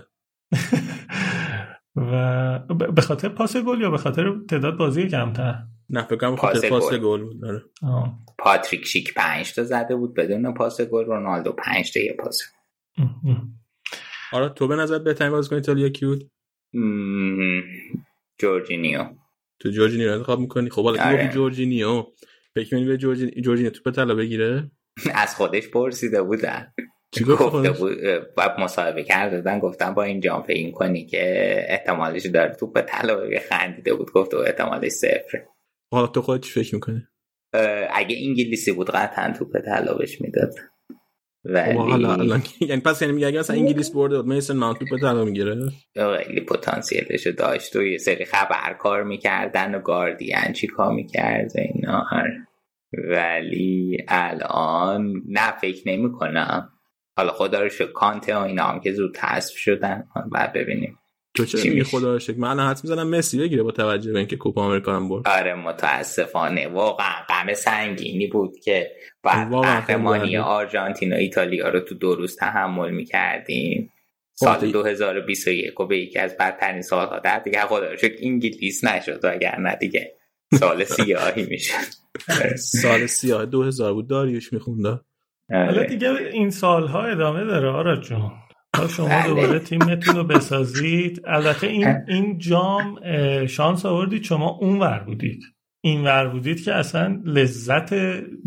و به خاطر پاس گل یا به خاطر تعداد بازی کمتر؟ نه فکر خاطر پاس گل. بود آره. پاتریک شیک 5 تا زده بود بدون پاس گل رونالدو 5 تا یه پاس. آره تو به نظر بهترین بازیکن ایتالیا کی بود؟ جورجینیو. تو جورجینیو انتخاب می‌کنی؟ خب حالا آره. جورجینیو. فکر می‌کنی به جورجینیو توپ طلا بگیره؟ از خودش پرسیده بودن. گفته بود بعد مصاحبه کرده بودن گفتم با این جام این کنی که احتمالش داره توپ طلا خندیده بود گفته احتمالش صفر حالا تو خودت چی فکر می‌کنی؟ اگه انگلیسی بود قطعا توپ طلا بهش می‌داد. ولی حالا یعنی پس یعنی میگه اگه مثلا انگلیس برده بود مثل نان توپ طلا می‌گیره خیلی پتانسیلش داشت و یه سری خبرکار می‌کردن و گاردین چی کار می‌کرد اینا ولی الان نه فکر نمی کنم حالا خدا رو شکر کانته و اینا هم که زود حذف شدن. بعد ببینیم. تو چه میگی؟ خدا رو شکر. من حد می‌زنم مسی بگیره با توجه به اینکه کوپا آمریکا هم برد. آره متاسفانه. واقعا غم سنگینی بود که بعد قهرمانی آرژانتین و ایتالیا رو تو دو روز تحمل می‌کردیم. سال 2021 و به یکی از بدترین سالها. در دیگه خدا رو شکر انگلیس نشد و اگر نه دیگه. سال سیاهی میشه سال سیاه 2000 بود. داریوش میخونده حالا آره. دیگه این سالها ادامه داره آراد جون. تا شما بله. دوباره تیمتون رو بسازید. البته این این جام شانس آوردید شما اون ور بودید. این ور بودید که اصلا لذت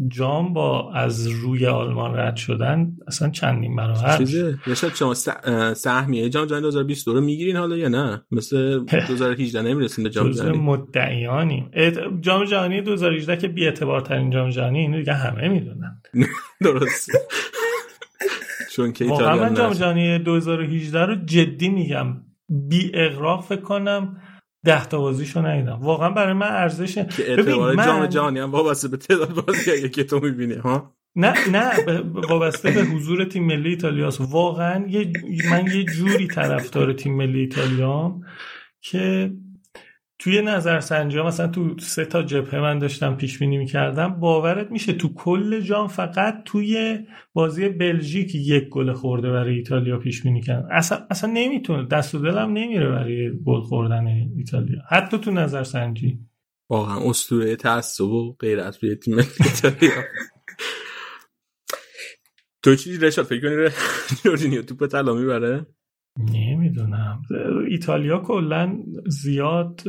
جام با از روی آلمان رد شدن اصلا چندین برابر چیزه؟ یشد شما سهمیه جام جهانی 2022 رو می‌گیرین حالا یا نه؟ مثل 2018 نمی‌رسین به جام جهانی. مدعیانی جام جهانی 2018 که بی اعتبار ترین جام جهانی اینو دیگه همه می‌دونن. درست چون که واقعا من جام جهانی 2018 رو جدی میگم. بی اغراق فکر کنم ده تا بازیشو ندیدم. واقعا برای من ارزش که اعتبار من... جام جهانی هم وابسته به تعداد بازی که تو می‌بینی ها؟ نه نه وابسته به حضور تیم ملی ایتالیاست واقعا یه من یه جوری طرفدار تیم ملی ایتالیام که توی نظرسنجی ها مثلا تو سه تا جبهه من داشتم پیش بینی می‌کردم باورت میشه تو کل جام فقط توی بازی بلژیک یک گل خورده برای ایتالیا پیش بینی کردم اصلا اصلا نمی‌تونه دست و دلم نمیره برای گل خوردن ایتالیا. حتی تو نظرسنجی. واقعا اسطوره تعصب و غیرت روی تیم ایتالیا. تو چی رشاد فکر کنی جورجینیو توپ طلا می‌بره؟ نمی‌دونم. ایتالیا کلا زیاد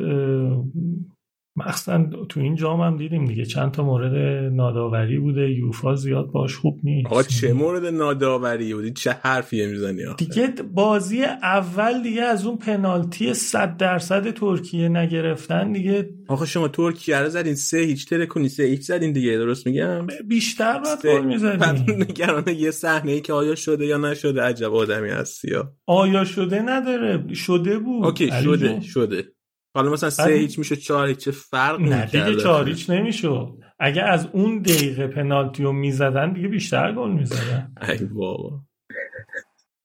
مخصوصا تو این جام هم دیدیم دیگه. چند تا مورد ناداوری بوده. یوفا زیاد باش خوب نیست. آقا چه مورد ناداوری بودی؟ چه حرفیه می‌زنی دیگه بازی اول دیگه از اون پنالتی 100 درصد ترکیه نگرفتن دیگه. آقا شما ترکیه رو زدین سه هیچ ترکونی سه هیچ زدین دیگه. درست میگم؟ بیشتر باید گل می‌زدین نگرانه یه صحنه ای که آیا شده یا نشده؟ عجب آدمی هستی یا آیا شده نداره. شده بود. اوکی شده شده. حالا مثلا سه هیچ میشه چهار هیچ فرق نه دیگه چهار هیچ نمیشه اگه از اون دقیقه پنالتی رو می‌زدن دیگه بیشتر گل می‌زدن. ای بابا.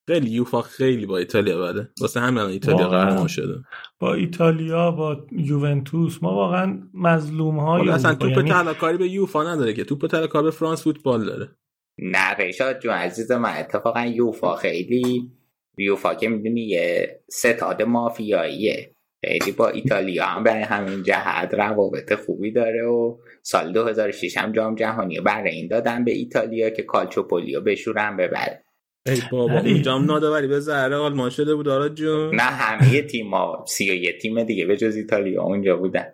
خیلی یوفا خیلی با ایتالیا بده. واسه همین ایتالیا قهرمان شده. با ایتالیا با یوونتوس ما واقعا مظلوم های اصلا توپ یعنی... طلاکاری به یوفا نداره که. توپ طلاکاری به فرانس فوتبال داره. نه ریشاد جو عزیز من اتفاقا یوفا خیلی یوفا که می‌دونی یه ستاد مافیاییه. خیلی با ایتالیا هم برای همین جهت روابط خوبی داره و سال 2006 هم جام جهانی برای این دادن به ایتالیا که کالچوپولیو بشورن ببره ای بابا اون جام ناداوری به زهره آلمان شده بود آراد جون؟ نه همه تیما سی و یه تیم دیگه به جز ایتالیا اونجا بودن.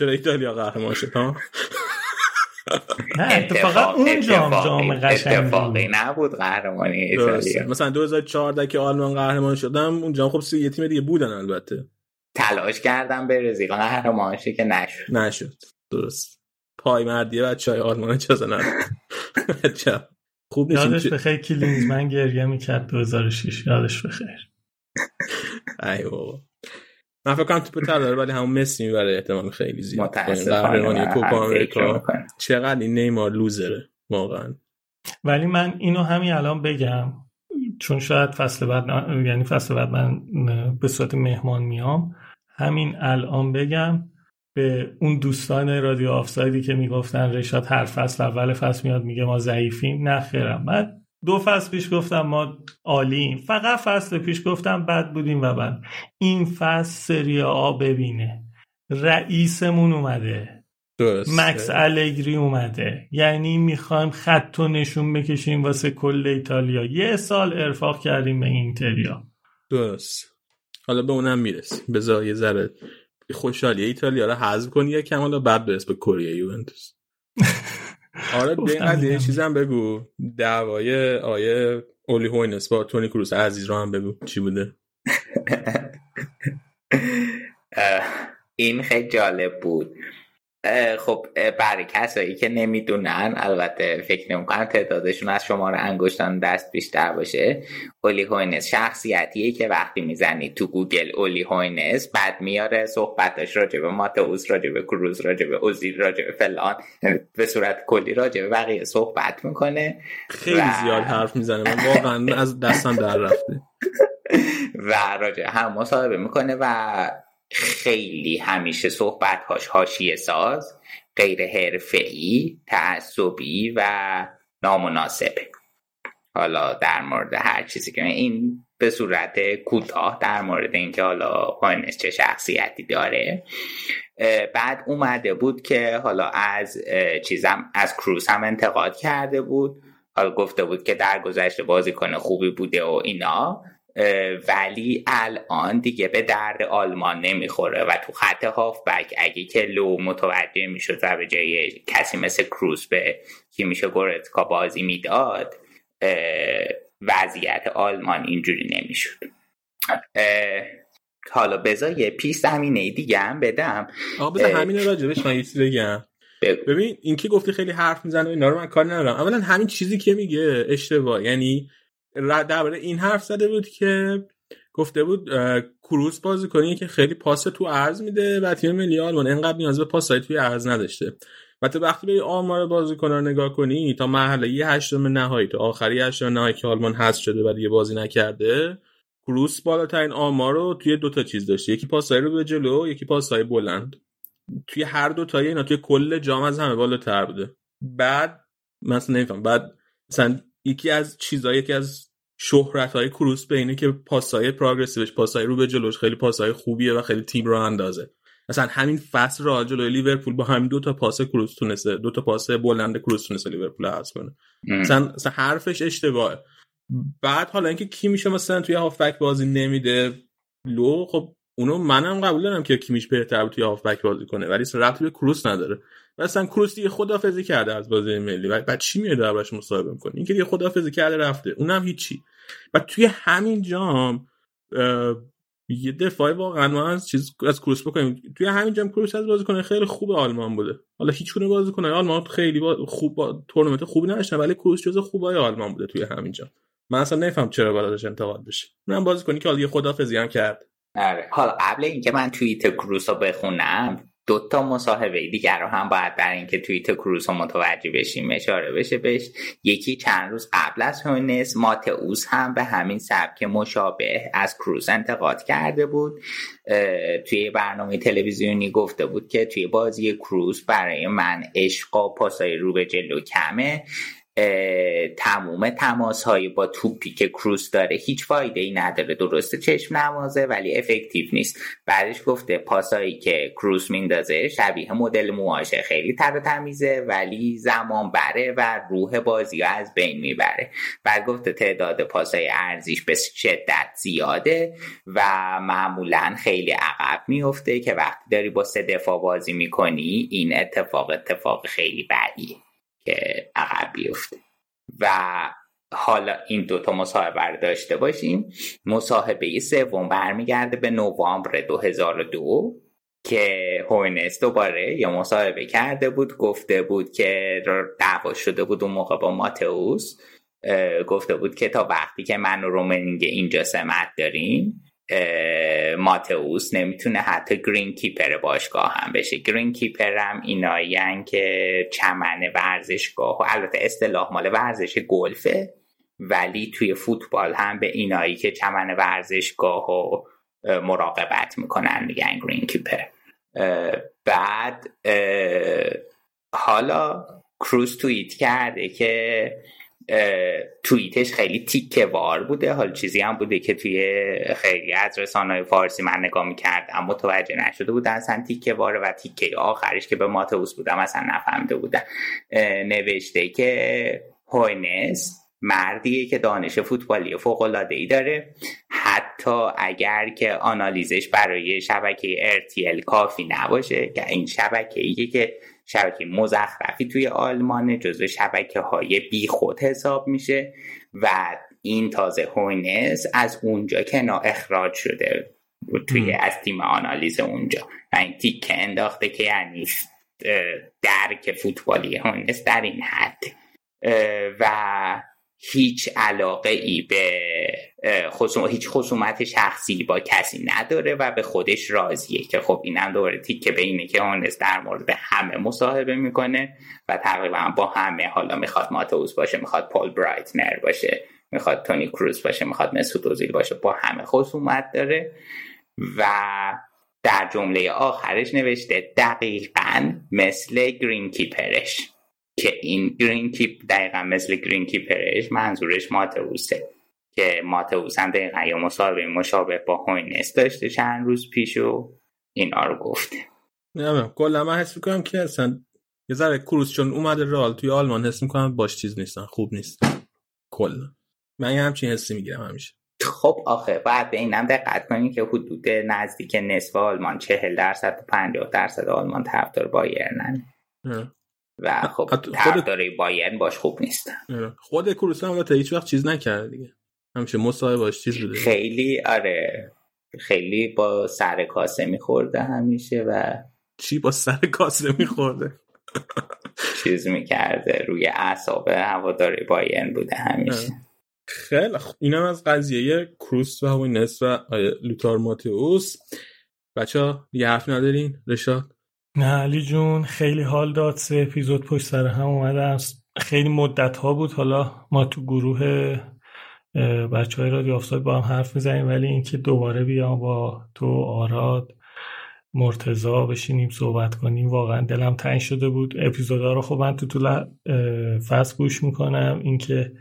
چرا ایتالیا قهرمان شد ها؟ نه اتفاقا اون جام جام قشنگی. اتفاقی نبود قهرمانی ایتالیا. مثلا 2014 که آلمان قهرمان شدم اون جام خب سی یه تیم دیگه بودن البته. تلاش کردم برزیل قهرمان شه که نشد. نشد. درست. پای مردی بچه های آلمان چه زنن خوب یادش بخیر کلینزمن گریه می‌کرد 2006 یادش بخیر. ای بابا. من فکر کنم توپ طلا ولی همون مسی می‌بره. احتمال خیلی زیاد قهرمانی کوپا آمریکا. چقدر این نیمار لوزره. واقعا. ولی من اینو همین الان بگم. چون شاید فصل بعد یعنی فصل بعد من به صورت مهمان میام. همین الان بگم به اون دوستان رادیو آفسایدی که می‌گفتن رشاد هر فصل اول فصل میاد میگه ما ضعیفیم. نخیرم من دو فصل پیش گفتم ما عالیم. فقط فصل پیش گفتم بد بودیم و بد. این فصل سری آ ببینه. رئیسمون اومده. درست. مکس الگری اومده. یعنی می‌خوایم خط و نشون بکشیم واسه کل ایتالیا. یه سال ارفاق کردیم به اینتریا. درست. حالا به اونم میرس بذار یه ذره خوشحالی ایتالیا رو حذف کنی یه کم حالا بعد برس به کره یوونتوس. آره به این قضیه چیزم بگو. دعوای آیه اولی هوینس با تونی کروس عزیز رو هم بگو. چی بوده؟ این خیلی جالب بود. خب برای کسایی که نمی‌دونن البته فکر نمی‌کنم تعدادشون از شماره انگشتان دست بیشتر باشه. اولی هوینس شخصیتیه که وقتی می‌زنی تو گوگل اولی هوینس بعد میاره صحبتاش راجع به ماتئوس راجع به کروز راجع به اوزیل راجع به فلان به صورت کلی راجع به بقیه صحبت می‌کنه خیلی و... زیاد حرف می‌زنه من واقعا از دستم در رفته. و راجع هم مصاحبه می‌کنه و خیلی همیشه صحبت هاش ساز غیر حرفه‌ای تعصبی و نامناسبه. حالا در مورد هر چیزی که این به صورت کوتاه در مورد اینکه حالا هاینس چه شخصیتی داره. بعد اومده بود که حالا از چیزم از کروز هم انتقاد کرده بود. حالا گفته بود که در گذشته بازیکن خوبی بوده و اینا. ولی الان دیگه به درد آلمان نمی‌خوره و تو خط هافبک اگه که لو متوجه می‌شد و به جای کسی مثل کروس به کی میشه گورتکا بازی می‌داد وضعیت آلمان اینجوری نمی‌شد. حالا بذار یه پیش زمینه دیگه هم بدم. آقا بذار همین راجبش من چیزی بگم. ببین این که گفتی خیلی حرف می‌زنه اینا رو من کار ندارم اولا همین چیزی که میگه اشتباه یعنی درباره این حرف زده بود که گفته بود کروس بازی کنی که خیلی پاس تو عرض میده و تیم ملی آلمان انقدر نیاز به پاسای توی عرض نداشته. تو وقتی بری آمار بازیکنان نگاه کنی تا مرحله هشتم نهایی تا آخری هشتم نهایی که آلمان هست شده و دیگه بازی نکرده کروس بالاترین آمار رو توی دوتا چیز داشته. یکی پاسای رو به جلو یکی پاسای بلند. توی هر دو تایی اینا توی کل جام از همه بالاتر بوده. بعد مثلا نمیفهم. بعد مثلا یکی از چیزایی که از شهرت های کروس به اینه که پاسای پروگرسیوش پاسای رو به جلوش خیلی پاسای خوبیه و خیلی تیم رو اندازه. مثلا همین فصل را جلوی لیورپول با همین دو تا پاس کروس تونسته دو تا پاس بلند کروس تونسته لیورپول حذف کنه. مثلا مثلا حرفش اشتباهه. بعد حالا اینکه کی میشه مثلا توی هافبک بازی نمیده لو خب اونو منم قبول دارم که کیمیش بهتر بود توی هافبک بازی کنه ولی ربطی به کروس نداره. مثلا کروس دیگه خدافظی کرده از بازی ملی. و بعد چی میاد دربارش مصاحبه می‌کنه؟ اینکه دیگه خدافظی کرده رفته. اونم هیچی. و توی همین جام یه دفاعی واقعا ما از چیز از کروس بکنیم. توی همین جام کروس از بازیکن خیلی خوب آلمان بوده. حالا هیچ کنه. بازیکن آلمان خیلی با خوب با تورنمنت خوبی نداشتن ولی کروس جزو خوبای آلمان بوده توی همین جام. من اصلا نفهم چرا بالا انتقاد بشه. من بازیکنی که حالا یه هم کرد. آره. حالا قبل اینکه من توییت کروس رو بخونم دو تا مصاحبه دیگر رو هم باید برای اینکه توییت کروس رو متوجه بشیم. اشاره بشه بهش. یکی چند روز قبل از هونس ماتئوس هم به همین سبک مشابه از کروس انتقاد کرده بود. توی برنامه تلویزیونی گفته بود که توی بازی کروس برای من عشق و پاسای رو به جلو کمه. تموم تماس هایی با توپی که کروس داره هیچ فایده ای نداره. درسته چشم نمازه ولی افکتیو نیست. بعدش گفته پاسایی که کروس میندازه شبیه مدل مواشه خیلی تر تمیزه ولی زمان بره و روح بازی از بین می‌بره. بعد گفته تعداد پاسای ارزیش به شدت زیاده و معمولا خیلی عقب میفته که وقتی داری با سه دفاع بازی می‌کنی این اتفاق اتفاق خیلی بدیه عقب بیفته. و حالا این دوتا مصاحبه رو داشته باشیم. مصاحبه سوم برمیگرده به نوامبر 2002 که هوینس دوباره یا مصاحبه کرده بود گفته بود که دعوا شده بود اون موقع با ماتئوس. گفته بود که تا وقتی که من و رومنیگه اینجا سمت داریم ماتئوس نمی‌تونه حتی greenkeeper باشگاه هم بشه. greenkeeper هم اینایی که چمن ورزشگاه و البته اصطلاح مال ورزش گلفه ولی توی فوتبال هم به اینایی که چمن ورزشگاه و مراقبت می‌کنن میگن گرین کیپر. بعد حالا کروز توییت کرده که توییتش خیلی تیکه وار بوده. حال چیزی هم بوده که توی خیلی از رسانه فارسی من نگاه می‌کردم. متوجه نشده بودن اصلا تیکه واره و تیکه آخرش که به ماتوس بودم اصلا نفهمده بودن. نوشته که هوینس مردیه که دانش فوتبالی فوق العاده ای داره. حتی اگر که آنالیزش برای شبکه RTL کافی نباشه که این شبکه ایه که شبکه مزخرفی توی آلمان جزو شبکه های بی خود حساب میشه و این تازه هوینس از اونجا که نا اخراج شده توی از تیم آنالیز اونجا. و این تیکه انداخته که یعنی درک فوتبالی هوینس در این حد. و هیچ علاقه ای به خصوم... هیچ خصومت شخصی با کسی نداره و به خودش راضیه که خب اینم دوباره تیکه به اینه که هونس در مورد همه مصاحبه می‌کنه و تقریبا با همه حالا می‌خواد ماتوس باشه می‌خواد پول برایتنر باشه می‌خواد تونی کروز باشه می‌خواد مسعود اوزیل باشه با همه خصومت داره و در جمله آخرش نوشته دقیقا مثل گرین کیپرش که این گرین کیپ دقیقا مثل گرین کیپرش منظورش ماتئوسه که ماتئوس هم دقیقا یا مصاحبه مشابه با هوینس داشته چند روز پیش و اینا رو گفته. نه کلا من حس می‌کنم که اصلا یه ذره کروس چون اومده رال توی آلمان حس می‌کنم باش چیز نیستن خوب نیست. کلا. من یه همچین حسی می‌گیرم همیشه. خب آخه بعد به اینم دقت کنیم که حدود نزدیک نصف آلمان چهل درصد و پنجاه درصد آلمان طرفدار بایرنن. و خب طرفدارای بایرن باش خوب نیستن خود کروس هم البته هیچ وقت چیز نکرد دیگه. همیشه مصاحبه باش چیز بوده خیلی آره. خیلی با سر کاسه میخورده همیشه و چی با سر کاسه میخورده؟ چیز می‌کرده. روی اعصاب هواداری بایرن بوده همیشه. خیلی خب اینم از قضیه کروس و هوینس و لوتار ماتئوس. بچه ها یه حرف ندارین؟ رشاد؟ نه علی جون خیلی حال داد. سه اپیزود پشت سر هم اومده خیلی مدت ها بود. حالا ما تو گروه بچه های رادیو افتاد با هم حرف می‌زنیم ولی اینکه دوباره بیام با تو آراد مرتزا بشینیم صحبت کنیم واقعا دلم تنگ شده بود. اپیزودا رو خب من تو طول فصل گوش می‌کنم. اینکه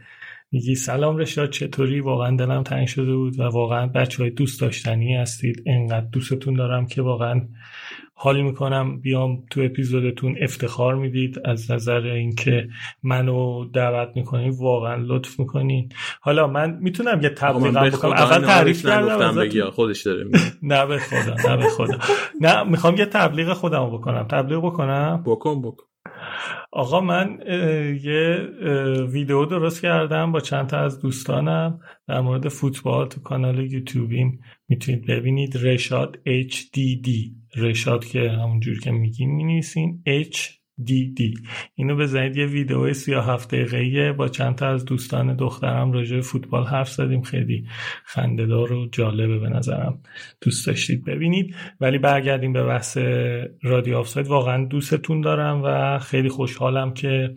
میگی سلام رشاد چطوری؟ واقعا دلم تنگ شده بود و واقعا بچه های دوست داشتنی هستید. انقدر دوستتون دارم که واقعا حال می‌کنم. بیام تو اپیزودتون افتخار می‌دید. از نظر اینکه منو دعوت می‌کنید واقعا لطف می‌کنید. حالا من می‌تونم یه تبلیغ بکنم. اول تعریف کردم خودش داره نه به خدا نه به خدا. نه می‌خوام یه تبلیغ خودم بکنم. تبلیغ بکنم؟ بکن بکن. آقا من یه ویدیو درست کردم با چند تا از دوستانم در مورد فوتبال تو کانال یوتیوبیم می‌تونید ببینید رشاد HDD رشاد که همونجور که میگین مینیسین HDD اینو بزنید یه ویدیو 37 دقیقه با چند تا از دوستان دخترم راجع فوتبال حرف زدیم. خیلی خندهدار و جالبه به نظرم. دوست داشتید ببینید. ولی برگردیم به بحث رادیو آفساید. واقعا دوستتون دارم و خیلی خوشحالم که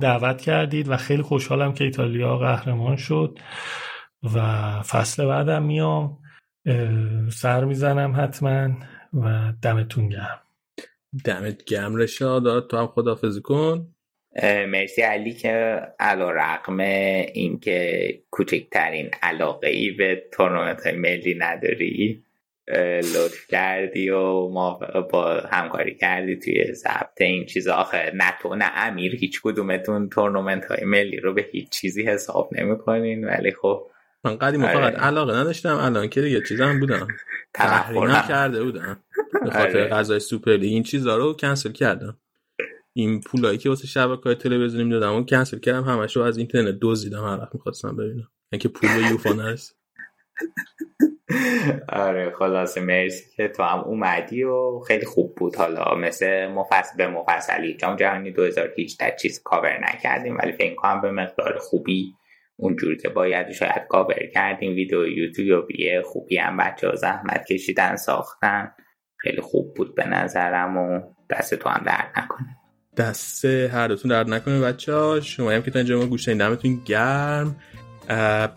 دعوت کردید و خیلی خوشحالم که ایتالیا قهرمان شد و فصل بعدم میام. سر می‌زنم حتما و دمتون گرم. دمت گرم رشاد تو هم خدافزی کن. مرسی علی که علا رقم اینکه کوچکترین علاقه ای به تورنمنت های ملی نداری لطف کردی و ما با همکاری کردی توی ضبط این چیز. آخه نه تو نه امیر هیچ کدومتون تورنمنت های ملی رو به هیچ چیزی حساب نمی‌کنین. ولی خب من قدیم آره. فقط علاقه نداشتم الان که دیگه چیزم بودم. تحریم کرده بودم. به خاطر آره. غذای سوپر این چیزا رو کنسل کردم. این پولایی که واسه شبکه های تلویزیونی می‌دادم اون کنسل کردم. همش رو از اینترنت دزدیدم. هر وقت می‌خواستم ببینم. اینکه پول یوفا نرسید. آره خلاصه مرسی که تو هم اومدی و خیلی خوب بود. حالا مثل مفصل به مفصلی جام جهانی 2018 چیز کاور نکردیم ولی فکر کنم به مقدار خوبی اونجوری که باید شاید کاور کردیم ویدیو یوتیوبیه خوبی هم بچه زحمت کشیدن ساختن. خیلی خوب بود به نظرم و دست تو هم درد نکنه. دست هر دوتون درد نکنه بچه ها شما هم که تا اینجا ما گوش دمتون گرم.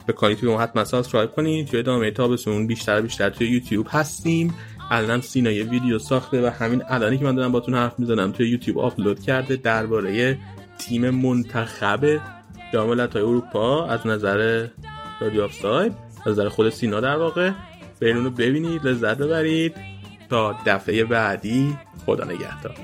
به کاری توی ما حتما subscribe کنید. توی ادامه تابستون بیشتر بیشتر توی یوتیوب هستیم. الان سینا یه ویدیو ساخته و همین الانی که من دارم باتون حرف می‌زنم توی یوتیوب آپلود کرده درباره تیم منتخب جام های اروپا از نظر رادیو آفساید از نظر خود سینا در واقع برین ببینید لذت ببرید. تا دفعه بعدی خدا نگهدار.